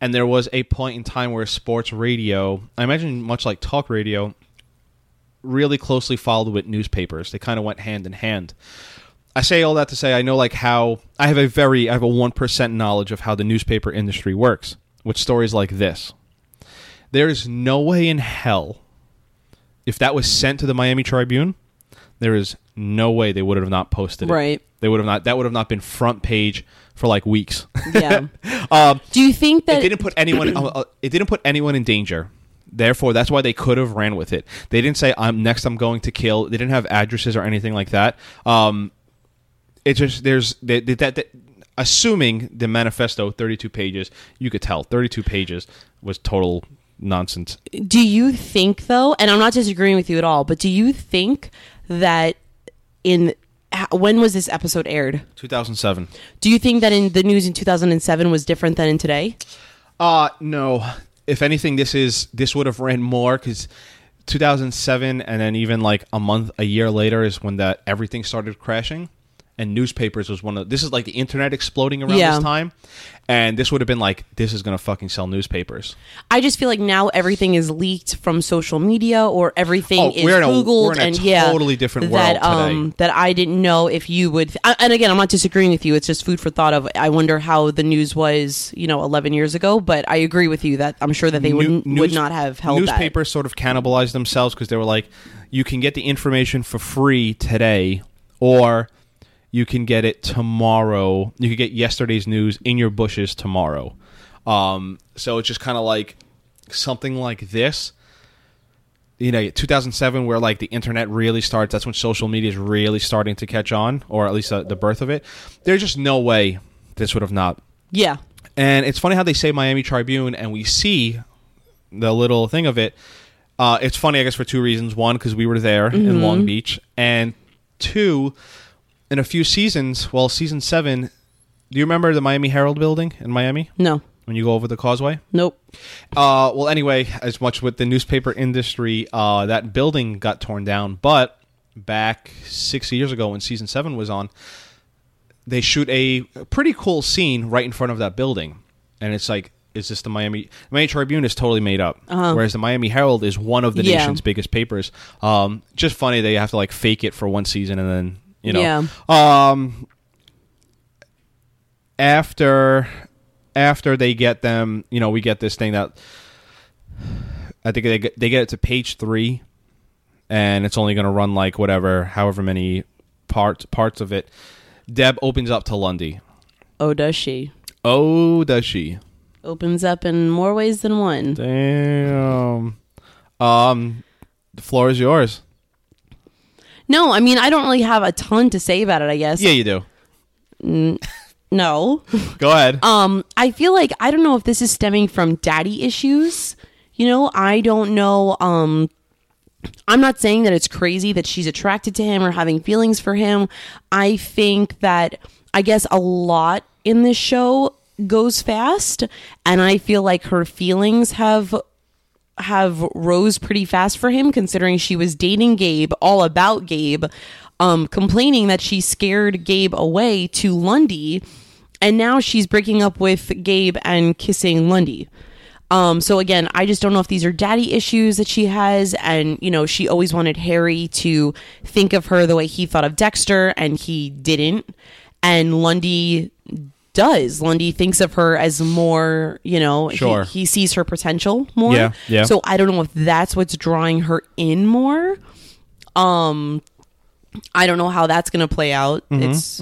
And there was a point in time where sports radio, I imagine much like talk radio, really closely followed with newspapers. They kind of went hand in hand. I say all that to say I know like how I have a very I have a 1% knowledge of how the newspaper industry works with stories like this. There is no way in hell if that was sent to the Miami Tribune, there is no way they would have not posted it. Right. They would have not that would have not been front page for like weeks. yeah. [laughs] um Do you think that it didn't put anyone. uh, uh, it didn't put anyone in danger. Therefore, that's why they could have ran with it. They didn't say, "I'm next. I'm going to kill." They didn't have addresses or anything like that. Um, it just there's they, they- that, that assuming the manifesto 32 pages, you could tell 32 pages was total nonsense. Do you think though, and I'm not disagreeing with you at all, but do you think that in when was this episode aired? 2007. Do you think that in the news in 2007 was different than in today? Uh no. If anything, this is this would have ran more because 2007, and then even like a month, a year later is when that everything started crashing, and newspapers was one of. This is like the internet exploding around Yeah. this time, and this would have been like this is gonna fucking sell newspapers. I just feel like now everything is leaked from social media or everything Oh, is we're in a- googled a and yeah, totally different that, world today. Um, that I didn't know if you would. I- And again, I'm not disagreeing with you. It's just food for thought. Of I wonder how the news was, you know, 11 years ago. But I agree with you that I'm sure that they would New- would news- not have held that. newspapers sort of cannibalized themselves because they were like, you can get the information for free today, or you can get it tomorrow. You could get yesterday's news in your bushes tomorrow. Um, so it's just kind of like something like this. You know, 2007, where like the internet really starts. That's when social media is really starting to catch on, or at least uh, the birth of it. There's just no way this would have not Yeah, and it's funny how they say Miami Tribune, and we see the little thing of it. Uh, it's funny, I guess, for two reasons. One, because we were there in Long Beach, and two, in a few seasons, well, season seven. Do you remember the Miami Herald building in Miami no, when you go over the causeway? nope. Uh, well, anyway, as much with the newspaper industry, uh, that building got torn down. But back six years ago, when season seven was on, they shoot a pretty cool scene right in front of that building, and it's like, is this the Miami Miami Tribune is totally made up, whereas the Miami Herald is one of the Yeah. nation's biggest papers. Um, just funny they have to like fake it for one season and then you know. Yeah. Um, after after they get them, you know, we get this thing that I think they get, they get it to page three, and it's only going to run like whatever, however many parts parts of it. Deb opens up to Lundy. Oh, does she? Oh, does she? Opens up in more ways than one. Damn. Um, the floor is yours. No, I mean I don't really have a ton to say about it. I guess. Yeah, you do. No. [laughs] Go ahead. Um, I feel like I don't know if this is stemming from daddy issues. You know, I don't know. Um, I'm not saying that it's crazy that she's attracted to him or having feelings for him. I think that I guess a lot in this show goes fast, and I feel like her feelings have have rose pretty fast for him considering she was dating Gabe, all about Gabe, um, complaining that she scared Gabe away to Lundy, and now she's breaking up with Gabe and kissing Lundy. Um, so again, I just don't know if these are daddy issues that she has, and you know, she always wanted Harry to think of her the way he thought of Dexter, and he didn't. And Lundy does. Lundy thinks of her as more, you know, he- Sure. he, sees her potential more. Yeah, yeah. So I don't know if that's what's drawing her in more. Um, I don't know how that's gonna play out. Mm-hmm, It's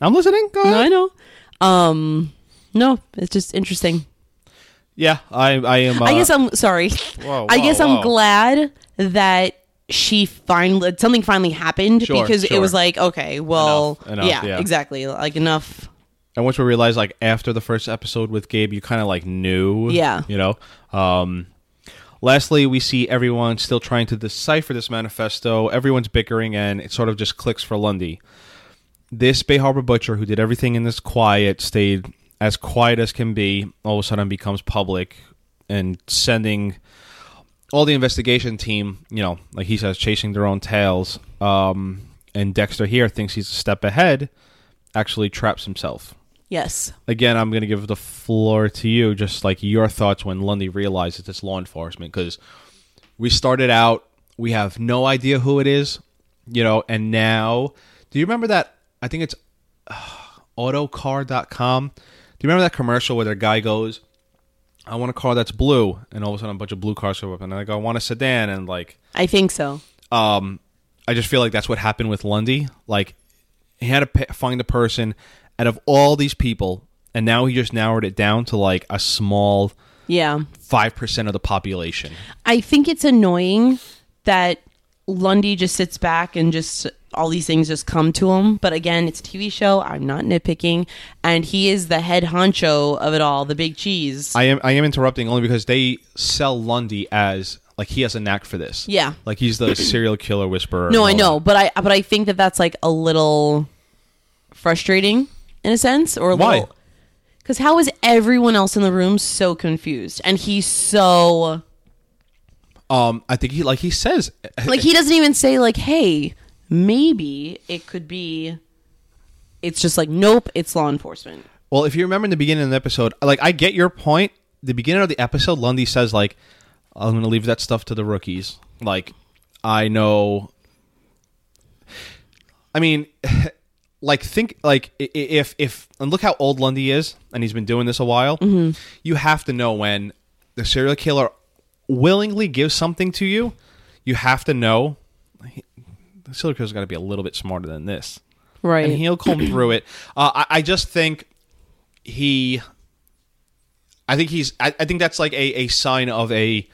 I'm listening. Go ahead. I know. Um, no, it's just interesting. Yeah, I I am. Uh, I guess I'm sorry. Whoa, I guess whoa. I'm glad that she finally something finally happened Sure, because it was like okay, well, Enough, enough, yeah, yeah. exactly, like enough. And once we realized, like after the first episode with Gabe, you kind of like knew. Yeah. You know. Um. Lastly, we see everyone still trying to decipher this manifesto. Everyone's bickering, and it sort of just clicks for Lundy. This Bay Harbor butcher, who did everything in this quiet, stayed as quiet as can be. All of a sudden, becomes public and sending all the investigation team, you know, like he says, chasing their own tails. Um, and Dexter here thinks he's a step ahead, actually traps himself. Yes, Again, I'm going to give the floor to you, just like your thoughts when Lundy realizes it's law enforcement, because we started out, we have no idea who it is, you know, and now, do you remember that? I think it's [sighs] uh, autocar.com. Do you remember that commercial where the guy goes, I want a car that's blue, and all of a sudden a bunch of blue cars show up, and I go, I want a sedan, and like, I think so. um, I just feel like that's what happened with Lundy. Like he had to p- find a person out of all these people, and now he just narrowed it down to like a small Yeah, five percent of the population. I think it's annoying that Lundy just sits back and just all these things just come to him. But again, it's a TV show. I'm not nitpicking, and he is the head honcho of it all, the big cheese. I am I am interrupting only because they sell Lundy as like he has a knack for this. Yeah. like he's the [clears throat] serial killer whisperer. No, I know, that. but I but I think that that's like a little frustrating in a sense, or a Why? Because how is everyone else in the room so confused, and he's so Um, I think he like he says like he doesn't even say like, "Hey, maybe it could be." It's just like, nope, it's law enforcement. Well, if you remember in the beginning of the episode, like I get your point. The beginning of the episode, Lundy says like, "I'm going to leave that stuff to the rookies." Like, I know. I mean, [laughs] like think like if if and look how old Lundy is, and he's been doing this a while. You have to know when the serial killer willingly gives something to you. You have to know. Killer's got to be a little bit smarter than this Right. and he'll come [clears throat] through it. Uh, I, I just think he, I think he's, I, I think that's like a, a sign of a,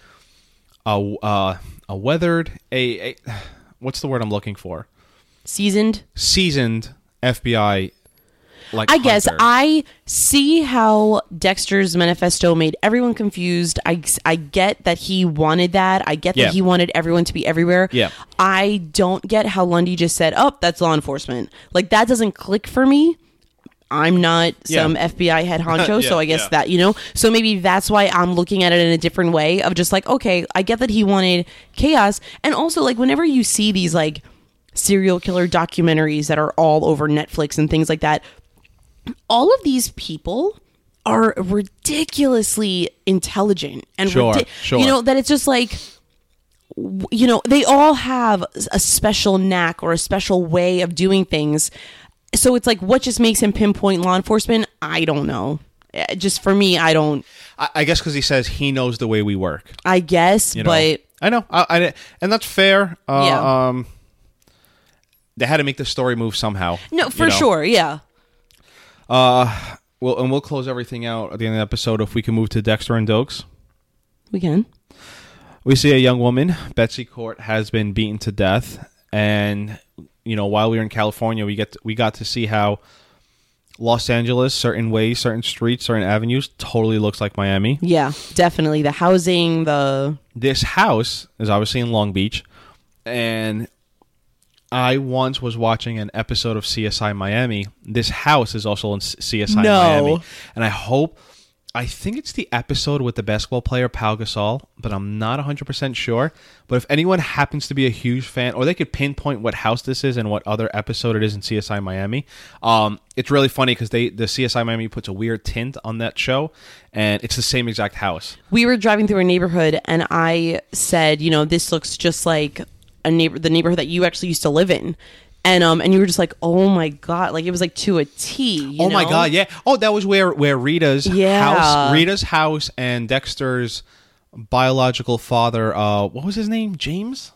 a, uh, a weathered, a, a, [sighs] what's the word I'm looking for? Seasoned. Seasoned FBI. Like I guess hunter. I see how Dexter's manifesto made everyone confused. I, I get that he wanted that. I get Yeah. that he wanted everyone to be everywhere. Yeah. I don't get how Lundy just said, "Oh, that's law enforcement." Like that doesn't click for me. I'm not Yeah. some FBI head [laughs] honcho, Yeah, so I guess yeah. that you know. So maybe that's why I'm looking at it in a different way of just like, okay, I get that he wanted chaos, and also like whenever you see these like serial killer documentaries that are all over Netflix and things like that, all of these people are ridiculously intelligent and Sure, ridi- sure. you know that it's just like you know they all have a special knack or a special way of doing things so it's like what just makes him pinpoint law enforcement i don't know uh, just for me, I don't. I, I guess because he says he knows the way we work. I guess, You know? but I know, I, I- and that's fair. Uh, Yeah. Um, they had to make the story move somehow. no, you for know? sure, yeah. Uh, well, and we'll close everything out at the end of the episode if we can move to Dexter and Doakes. We can. We see a young woman, Betsy Court, has been beaten to death, and you know, while we were in California, we get to, we got to see how Los Angeles, certain ways, certain streets, certain avenues, totally looks like Miami. Yeah, definitely. The housing, the This house is obviously in Long Beach, and I once was watching an episode of CSI Miami. This house is also in CSI No. Miami, and I hope. I think it's the episode with the basketball player Pau Gasol, but I'm not 100% sure. But if anyone happens to be a huge fan, or they could pinpoint what house this is and what other episode it is in CSI Miami, um, it's really funny because they the CSI Miami puts a weird tint on that show, and it's the same exact house. we were driving through a neighborhood and I said, you know, this looks just like a neighbor the neighborhood that you actually used to live in. And um and you were just like, "Oh my god." Like it was like to a T, you oh my god, yeah. Oh, that was where where Rita's Yeah. house, Rita's house, and Dexter's biological father. Uh, what was his name? James.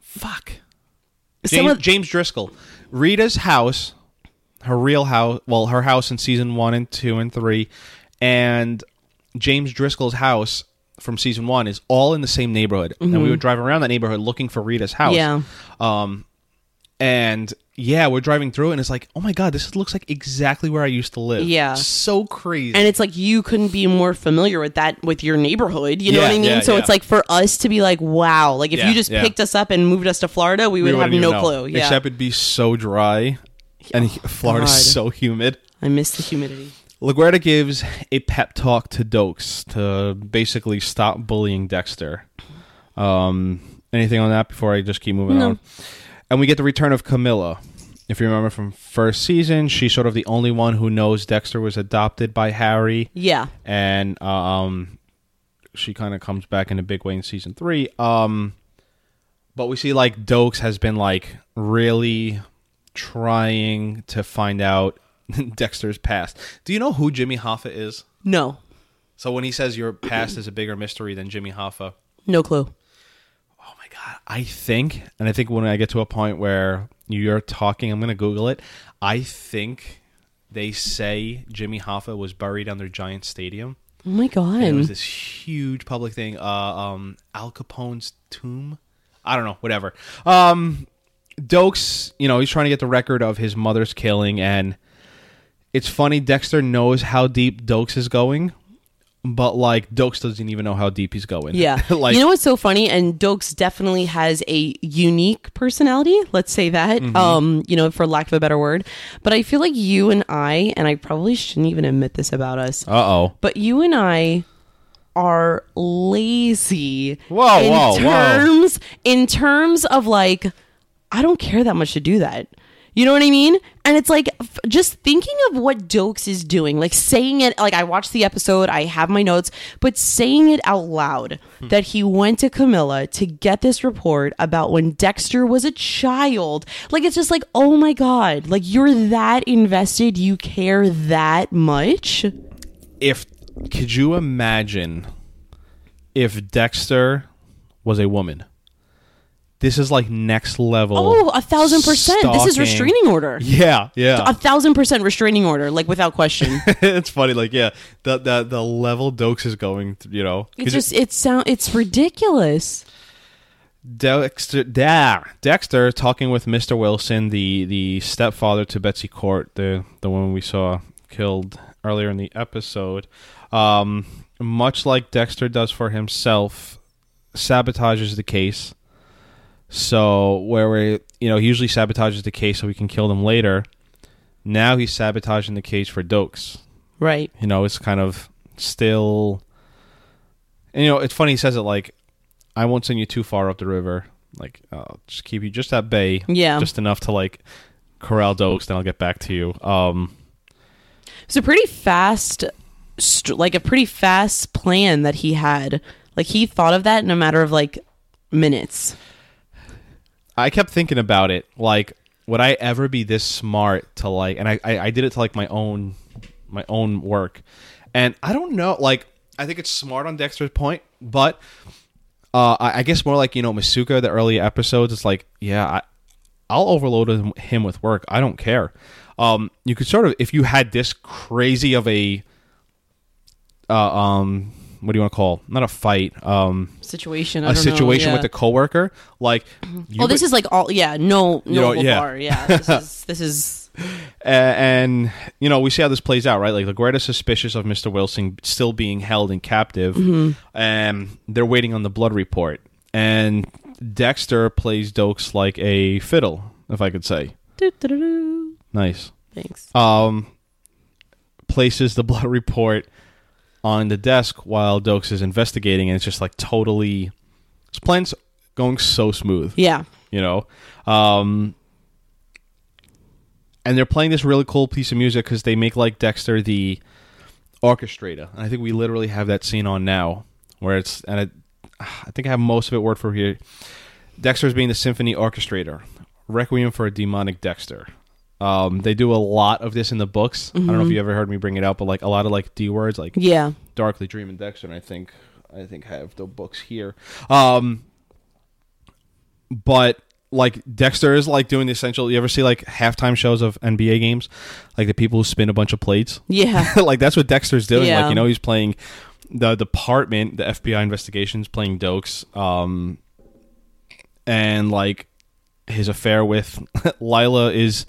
Fuck. James, of- James Driscoll. Rita's house, her real house. Well, her house in season one and two and three, and James Driscoll's house from season one is all in the same neighborhood. And we would drive around that neighborhood looking for Rita's house. Mm-hmm. Yeah. Um, and yeah, we're driving through, and it's like, oh my god, this looks like exactly where I used to live. Yeah. so crazy. And it's like you couldn't be more familiar with that with your neighborhood. You know Yeah, what I mean? yeah, so yeah. it's like for us to be like, wow, like if you just picked us up and moved us to Florida, we would We have no know. clue. Yeah. Except it'd be so dry, and he- Florida's God. so humid. I miss the humidity. LaGuerta gives a pep talk to Doakes to basically stop bullying Dexter. Um, anything on that before I just keep moving No. on? And we get the return of Camilla. If you remember from first season, she's sort of the only one who knows Dexter was adopted by Harry. Yeah. and um, she kind of comes back in a big way in season three. Um, but we see like Doakes has been like really trying to find out [laughs] Dexter's past. Do you know who Jimmy Hoffa is? No. So when he says your past is a bigger mystery than Jimmy Hoffa, No clue. oh my god, I think, and I think when I get to a point where you're talking, I'm gonna Google it. I think they say Jimmy Hoffa was buried under Giant Stadium. Oh my god. And it was this huge public thing. Uh, um, Al Capone's tomb. I don't know, whatever. Um, Doakes, you know, he's trying to get the record of his mother's killing, and it's funny. Dexter knows how deep Doakes is going, but like Doakes doesn't even know how deep he's going. Yeah. [laughs] like you know what's so funny? And Doakes definitely has a unique personality. Let's say that. Mm-hmm. Um, you know, for lack of a better word. But I feel like you and I, and I probably shouldn't even admit this about us, uh oh. but you and I are lazy. Whoa, in whoa, whoa. terms in terms of like, I don't care that much to do that. You know what I mean? And it's like f- just thinking of what Doakes is doing, like saying it, like I watched the episode, I have my notes, but saying it out loud Hmm. that he went to Camilla to get this report about when Dexter was a child. Like it's just like, oh my God, like you're that invested, you care that much. If could you imagine if Dexter was a woman? This is like next level. Oh, a thousand percent. This is restraining order. Yeah, yeah. A thousand percent restraining order, like without question. [laughs] it's funny, like yeah, the the the level Doakes is going, to, you know. It's just it sound it's ridiculous. Dexter, da, Dexter talking with Mister Wilson, the the stepfather to Betsy Court, the the one we saw killed earlier in the episode. Um, much like Dexter does for himself, sabotages the case. So where we, you know, he usually sabotages the case so we can kill them later. Now he's sabotaging the case for Doakes. Right. you know, it's kind of still. And you know, it's funny. He says it like, "I won't send you too far up the river. Like, I'll just keep you just at bay, Yeah. just enough to like corral Doakes. Then I'll get back to you." Um, It's a pretty fast st- like a pretty fast plan that he had. Like he thought of that in a matter of like minutes. I kept thinking about it. Like, would I ever be this smart to like? And I, I, I did it to like my own my own work, and I don't know. Like, I think it's smart on Dexter's point, but uh, I, I guess more like you know Masuka, the early episodes. It's like, yeah, I, I'll overload him- with work. I don't care. Um, you could sort of if you had this crazy of a, uh, um, what do you want to call? Not a fight. Um, situation. I a don't know, situation yeah. with a coworker. Like, you Oh, this would- is like all yeah, no, no know, yeah. bar. Yeah, this is [laughs] this is and you know we see how this plays out right like LaGuerta's suspicious of mr wilson still being held in captive and they're waiting on the blood report and dexter plays doakes like a fiddle if i could say nice thanks. um places the blood report on the desk while doakes is investigating and it's just like totally his plan's going so smooth. Yeah, you know? Um and they're playing this really cool piece of music because they make like dexter the orchestrator. And i think we literally have that scene on now where it's and it, i think i have most of it word for here. Dexter's being the symphony orchestrator. Requiem for a demonic dexter um, they do a lot of this in the books i don't know if you ever heard me bring it out, but like a lot of like d words like yeah, Darkly Dreaming Dexter, and I think I think have the books here. Um, but like Dexter is like doing the essential. You ever see like halftime shows of NBA games, like the people who spin a bunch of plates? yeah, [laughs] like that's what Dexter's doing. Yeah. Like you know he's playing the department, the FBI investigations, playing Doakes, um, and like his affair with [laughs] Lila is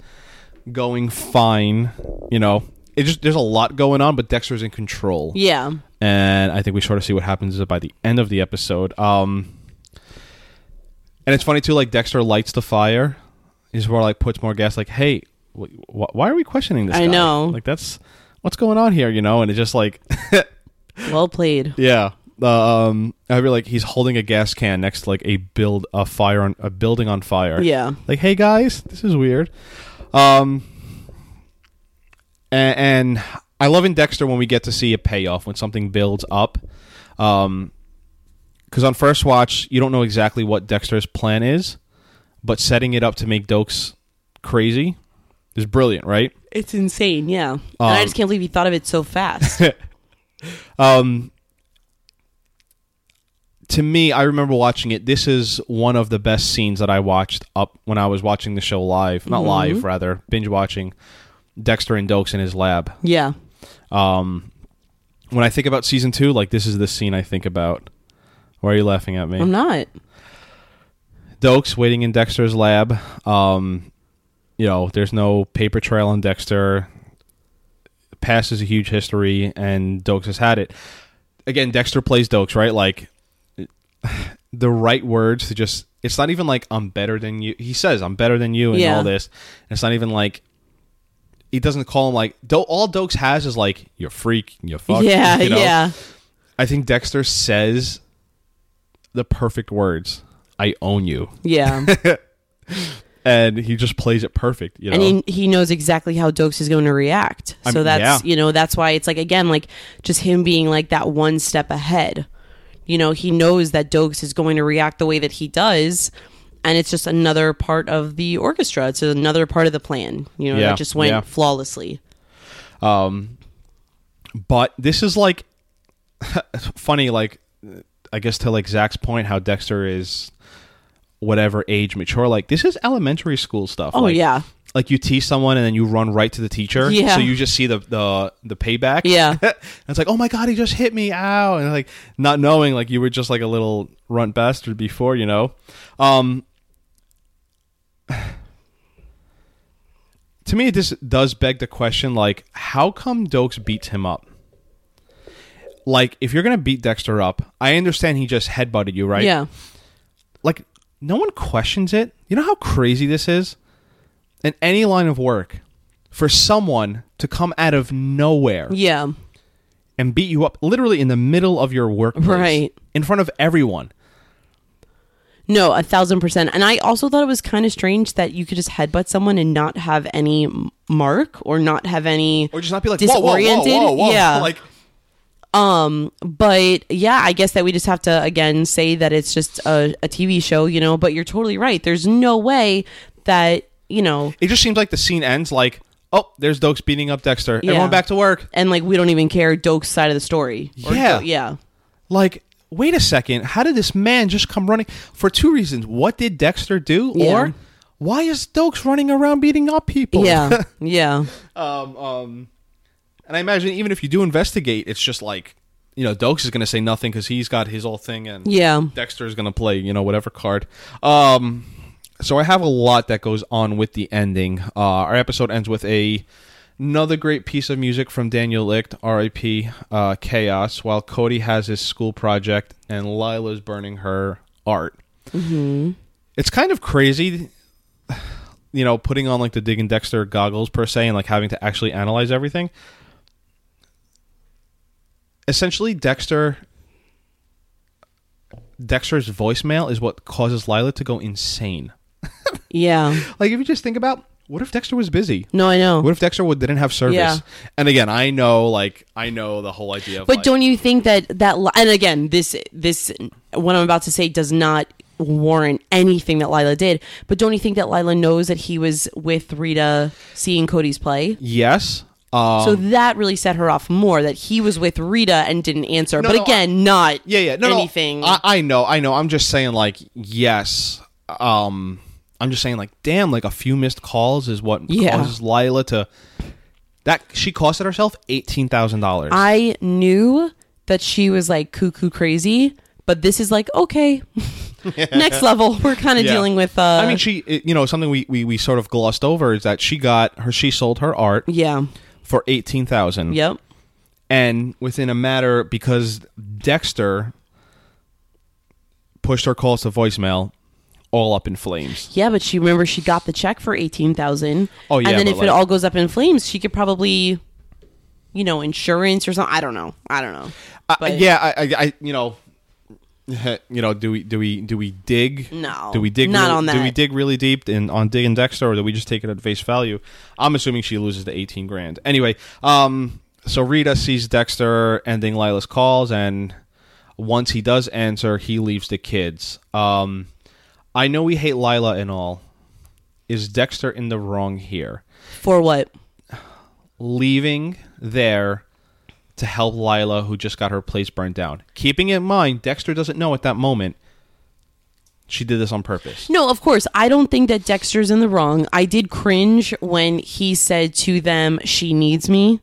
going fine. You know, it just there's a lot going on, but Dexter's in control yeah. and I think we sort of see what happens by the end of the episode. Um, and it's funny too, like Dexter lights the fire. He's more like puts more gas. Like, hey, wh- wh- why are we questioning this? I guy? know. Like that's what's going on here, you know? And it's just like, [laughs] Well played. yeah. Um, I feel like he's holding a gas can next to like a build a fire on a building on fire. Yeah, Like, hey guys, this is weird. Um, and, and I love in Dexter when we get to see a payoff when something builds up. Um, because on first watch you don't know exactly what Dexter's plan is, but setting it up to make Doakes crazy is brilliant, right? it's insane. Yeah, and I Um, just can't believe he thought of it so fast. [laughs] Um, to me, I remember watching it. This is one of the best scenes that I watched up when I was watching the show live, not live, rather binge watching Dexter and Doakes in his lab. yeah, Um, when I think about season two, like this is the scene I think about. Why are you laughing at me? I'm not. Doakes waiting in Dexter's lab. Um, you know, there's no paper trail on Dexter. Past is a huge history, and Doakes has had it. Again, Dexter plays Doakes, right? Like [sighs] the right words to just. It's not even like I'm better than you. He says I'm better than you and Yeah. all this. And it's not even like he doesn't call him like. Do- all Doakes has is like you're freak, you fuck. yeah, you know? yeah, I think Dexter says the perfect words. I own you yeah. [laughs] and he just plays it perfect. You know, and he, he knows exactly how Doakes is going to react. So that's yeah. you know that's why it's like again like just him being like that one step ahead. You know he knows that Doakes is going to react the way that he does, and it's just another part of the orchestra. It's another part of the plan. You know Yeah, that just went yeah. flawlessly. um, but this is like [laughs] funny. Like, I guess to like Zach's point, how Dexter is whatever age mature. Like, this is elementary school stuff. Oh like, yeah, like you tease someone and then you run right to the teacher. Yeah. So you just see the the the payback. Yeah. [laughs] and it's like, oh my god, he just hit me, ow, and like not knowing like you were just like a little runt bastard before, you know. Um. [sighs] To me, this does beg the question: like, how come Doakes beats him up? Like, if you're gonna beat Dexter up, I understand he just headbutted you, right? yeah, like no one questions it. You know how crazy this is? In any line of work, for someone to come out of nowhere yeah. and beat you up literally in the middle of your workplace. Right. In front of everyone. No, a thousand percent. And I also thought it was kind of strange that you could just headbutt someone and not have any m- mark or not have any Or just not be like, whoa, whoa, whoa, disoriented. whoa, whoa. Yeah. [laughs] Like Um, but yeah, I guess that we just have to again say that it's just a, a TV show, you know. But you're totally right. There's no way that you know. it just seems like the scene ends like oh, there's Doakes beating up Dexter. Yeah. Everyone back to work. and like we don't even care Doke's side of the story. Or Yeah. Yeah. Like, wait a second. How did this man just come running? For two reasons. What did Dexter do? Yeah. Or why is Doakes running around beating up people? Yeah. [laughs] yeah. um, um, and I imagine even if you do investigate, it's just like, you know, Doakes is going to say nothing because he's got his whole thing, and Yeah. Dexter is going to play, you know, whatever card. Um, so I have a lot that goes on with the ending. Uh, our episode ends with a another great piece of music from Daniel Licht, R.I.P. Uh, Chaos, while Cody has his school project and Lila's burning her art. Mm-hmm. It's kind of crazy, you know, putting on like the Dig and Dexter goggles per se, and like having to actually analyze everything. Essentially, Dexter Dexter's voicemail is what causes Lila to go insane. Yeah. Like if you just think about what if Dexter was busy? No, I know. What if Dexter would, didn't have service? Yeah. And again, I know, like I know the whole idea of. But like, don't you think that that and again this this what I'm about to say does not warrant anything that Lila did. But don't you think that Lila knows that he was with Rita seeing Cody's play? Yes. Um, So that really set her off more that he was with Rita and didn't answer. No, but no, again, not yeah, yeah. No, anything. I, I know, I know. I'm just saying, like, yes. Um, I'm just saying, like, damn, like a few missed calls is what Yeah. causes Lila to. That she costed herself eighteen thousand dollars. I knew that she was like cuckoo crazy, but this is like okay, [laughs] next level. We're kind of Yeah. dealing with. uh I mean, she, you know, something we, we we sort of glossed over is that she got her, she sold her art Yeah. for eighteen thousand. Yep. and within a matter because Dexter pushed her calls to voicemail all up in flames. Yeah, but she remember she got the check for eighteen thousand. Oh, yeah, and then if like- it all goes up in flames, she could probably, you know, insurance or something. I don't know. I don't know. Uh, yeah, I, I, I, you know, [laughs] you know, do we do we do we dig? No, do we dig? not really, on that. Do we dig really deep in on Dig and Dexter, or do we just take it at face value? I'm assuming she loses the 18 grand. Anyway, um, so Rita sees Dexter ending Lila's calls, and once he does answer, he leaves the kids. Um, I know we hate Lila and all. Is Dexter in the wrong here? For what? leaving there to help Lila, who just got her place burned down. Keeping in mind, Dexter doesn't know at that moment she did this on purpose. No, of course. I don't think that Dexter's in the wrong. I did cringe when he said to them, "She needs me,"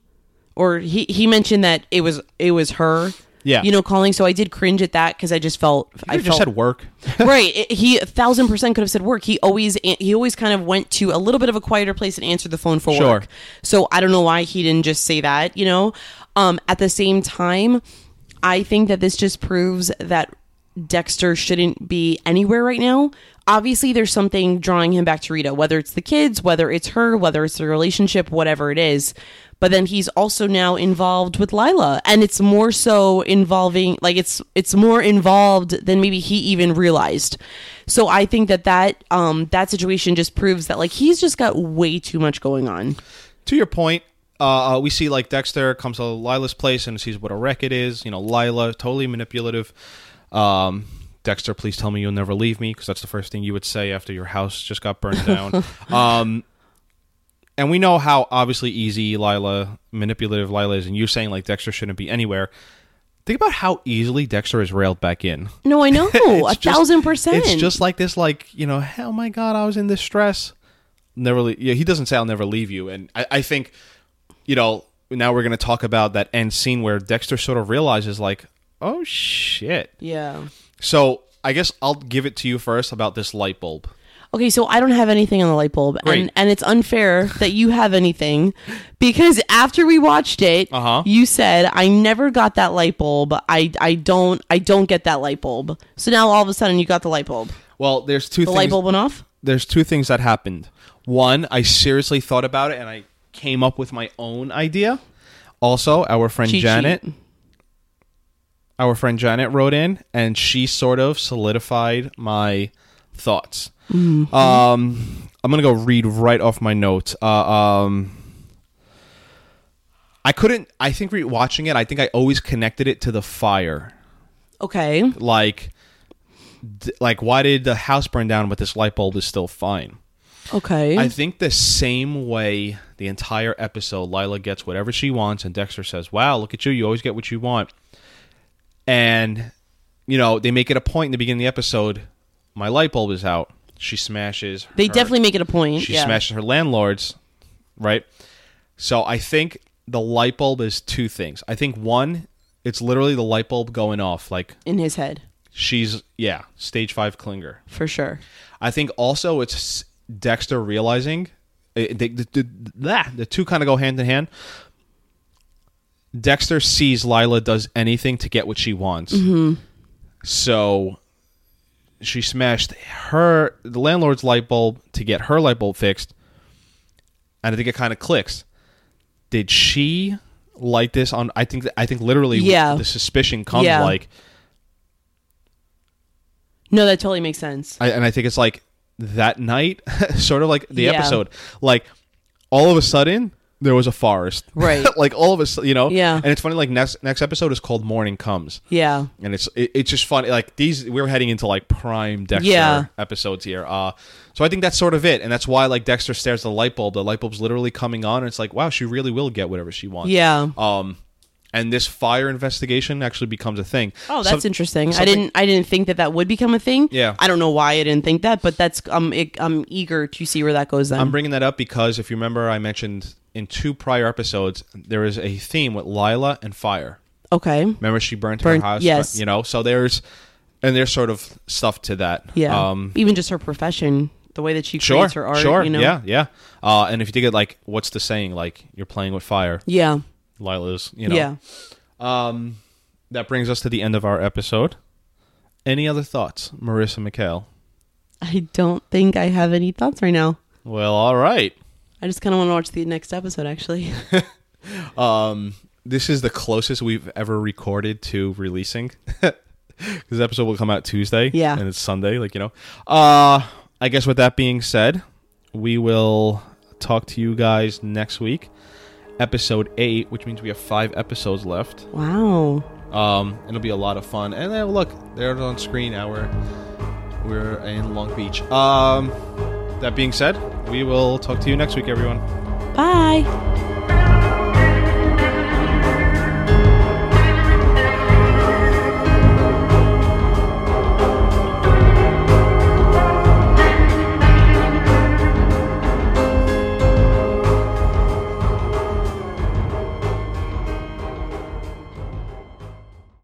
or he he mentioned that it was it was her. Yeah. you know, calling. So I did cringe at that because I just felt I I just felt said work. [laughs] right. It- he a thousand percent could have said work. He always he always kind of went to a little bit of a quieter place and answered the phone for Sure. work. So I don't know why he didn't just say that. You know, um, at the same time, I think that this just proves that Dexter shouldn't be anywhere right now. Obviously, there's something drawing him back to Rita, whether it's the kids, whether it's her, whether it's the relationship, whatever it is. But then he's also now involved with Lila, and it's more so involving, like it's it's more involved than maybe he even realized. So I think that that um that situation just proves that like he's just got way too much going on. to your point, uh, uh, we see like Dexter comes to Lila's place and sees what a wreck it is. You know, Lila totally manipulative. Um, Dexter, please tell me you'll never leave me because that's the first thing you would say after your house just got burned down. [laughs] um, and we know how obviously easy Lila, manipulative Lila is, and you saying like Dexter shouldn't be anywhere. Think about how easily Dexter is railed back in. No, I know [laughs] a just- thousand percent. It's just like this, like you know, oh my god, I was in this stress. Never, le- yeah. He doesn't say I'll never leave you, and I, I think, you know, now we're gonna talk about that end scene where Dexter sort of realizes, like, oh shit. yeah. So I guess I'll give it to you first about this light bulb. Okay, so I don't have anything on the light bulb, Great. and and it's unfair that you have anything because after we watched it, Uh-huh. you said I never got that light bulb. I I don't I don't get that light bulb. So now all of a sudden you got the light bulb. Well, there's two The things. light bulb went off. there's two things that happened. One, I seriously thought about it and I came up with my own idea. Also, our friend Cheat Janet, sheet. our friend Janet wrote in and she sort of solidified my thoughts. Mm-hmm. Um, I'm gonna go read right off my notes. Uh, um, I couldn't. I think re- watching it, I think I always connected it to the fire. Okay. Like, d- like why did the house burn down but this light bulb is still fine? Okay. I think the same way the entire episode, Lila gets whatever she wants, and Dexter says, "Wow, look at you! You always get what you want." And you know they make it a point in the beginning of the episode. My light bulb is out. She smashes. they her- definitely make it a point. She yeah. smashes her landlords, right? So I think the light bulb is two things. I think one, it's literally the light bulb going off. Like in his head she's yeah, stage five clinger. for sure. I think also it's Dexter realizing eh, they, the, the, the, the two kind of go hand in hand. Dexter sees Lila does anything to get what she wants. So she smashed her the landlord's light bulb to get her light bulb fixed. And I think it kind of clicks. Did she light this on I think I think literally Yeah. the suspicion comes Yeah. like No, that totally makes sense. I, and I think it's like that night, [laughs] sort of like the Yeah. episode, like all of a sudden there was a forest, [laughs] Right. like all of us, you know, Yeah. And it's funny, like next next episode is called Morning Comes, Yeah. and it's it, it's just funny. Like these, we're heading into like prime Dexter Yeah. episodes here. Uh, so I think that's sort of it, and that's why like Dexter stares at the light bulb. The light bulb's literally coming on, and it's like, wow, she really will get whatever she wants. Yeah. Um, and this fire investigation actually becomes a thing. Oh, that's Some- interesting. I didn't. I didn't think that that would become a thing. Yeah. I don't know why I didn't think that, but that's. Um, it, I'm eager to see where that goes. Then. I'm bringing that up because if you remember, I mentioned in two prior episodes there is a theme with Lila and fire. okay. Remember, she burnt, Burnt- her house. yes. you know. So there's and there's sort of stuff to that. Yeah. Um, Even just her profession, the way that she sure. creates her art. sure. You know. Yeah. Yeah. Uh, and if you think it like, what's the saying? Like, you're playing with fire. Yeah. Lila's. You know. Yeah. Um, that brings us to the end of our episode. Any other thoughts, Marissa McHale? I don't think I have any thoughts right now. Well, all right. I just kind of want to watch the next episode. Actually. [laughs] [laughs] Um, this is the closest we've ever recorded to releasing. [laughs] this episode will come out Tuesday. Yeah. and it's Sunday. Like you know. Uh, I guess with that being said, we will talk to you guys next week, episode eight, which means we have five episodes left. wow. Um, it'll be a lot of fun. And then look, there's on screen now. We're we're in Long Beach. Um, that being said, we will talk to you next week, everyone. Bye.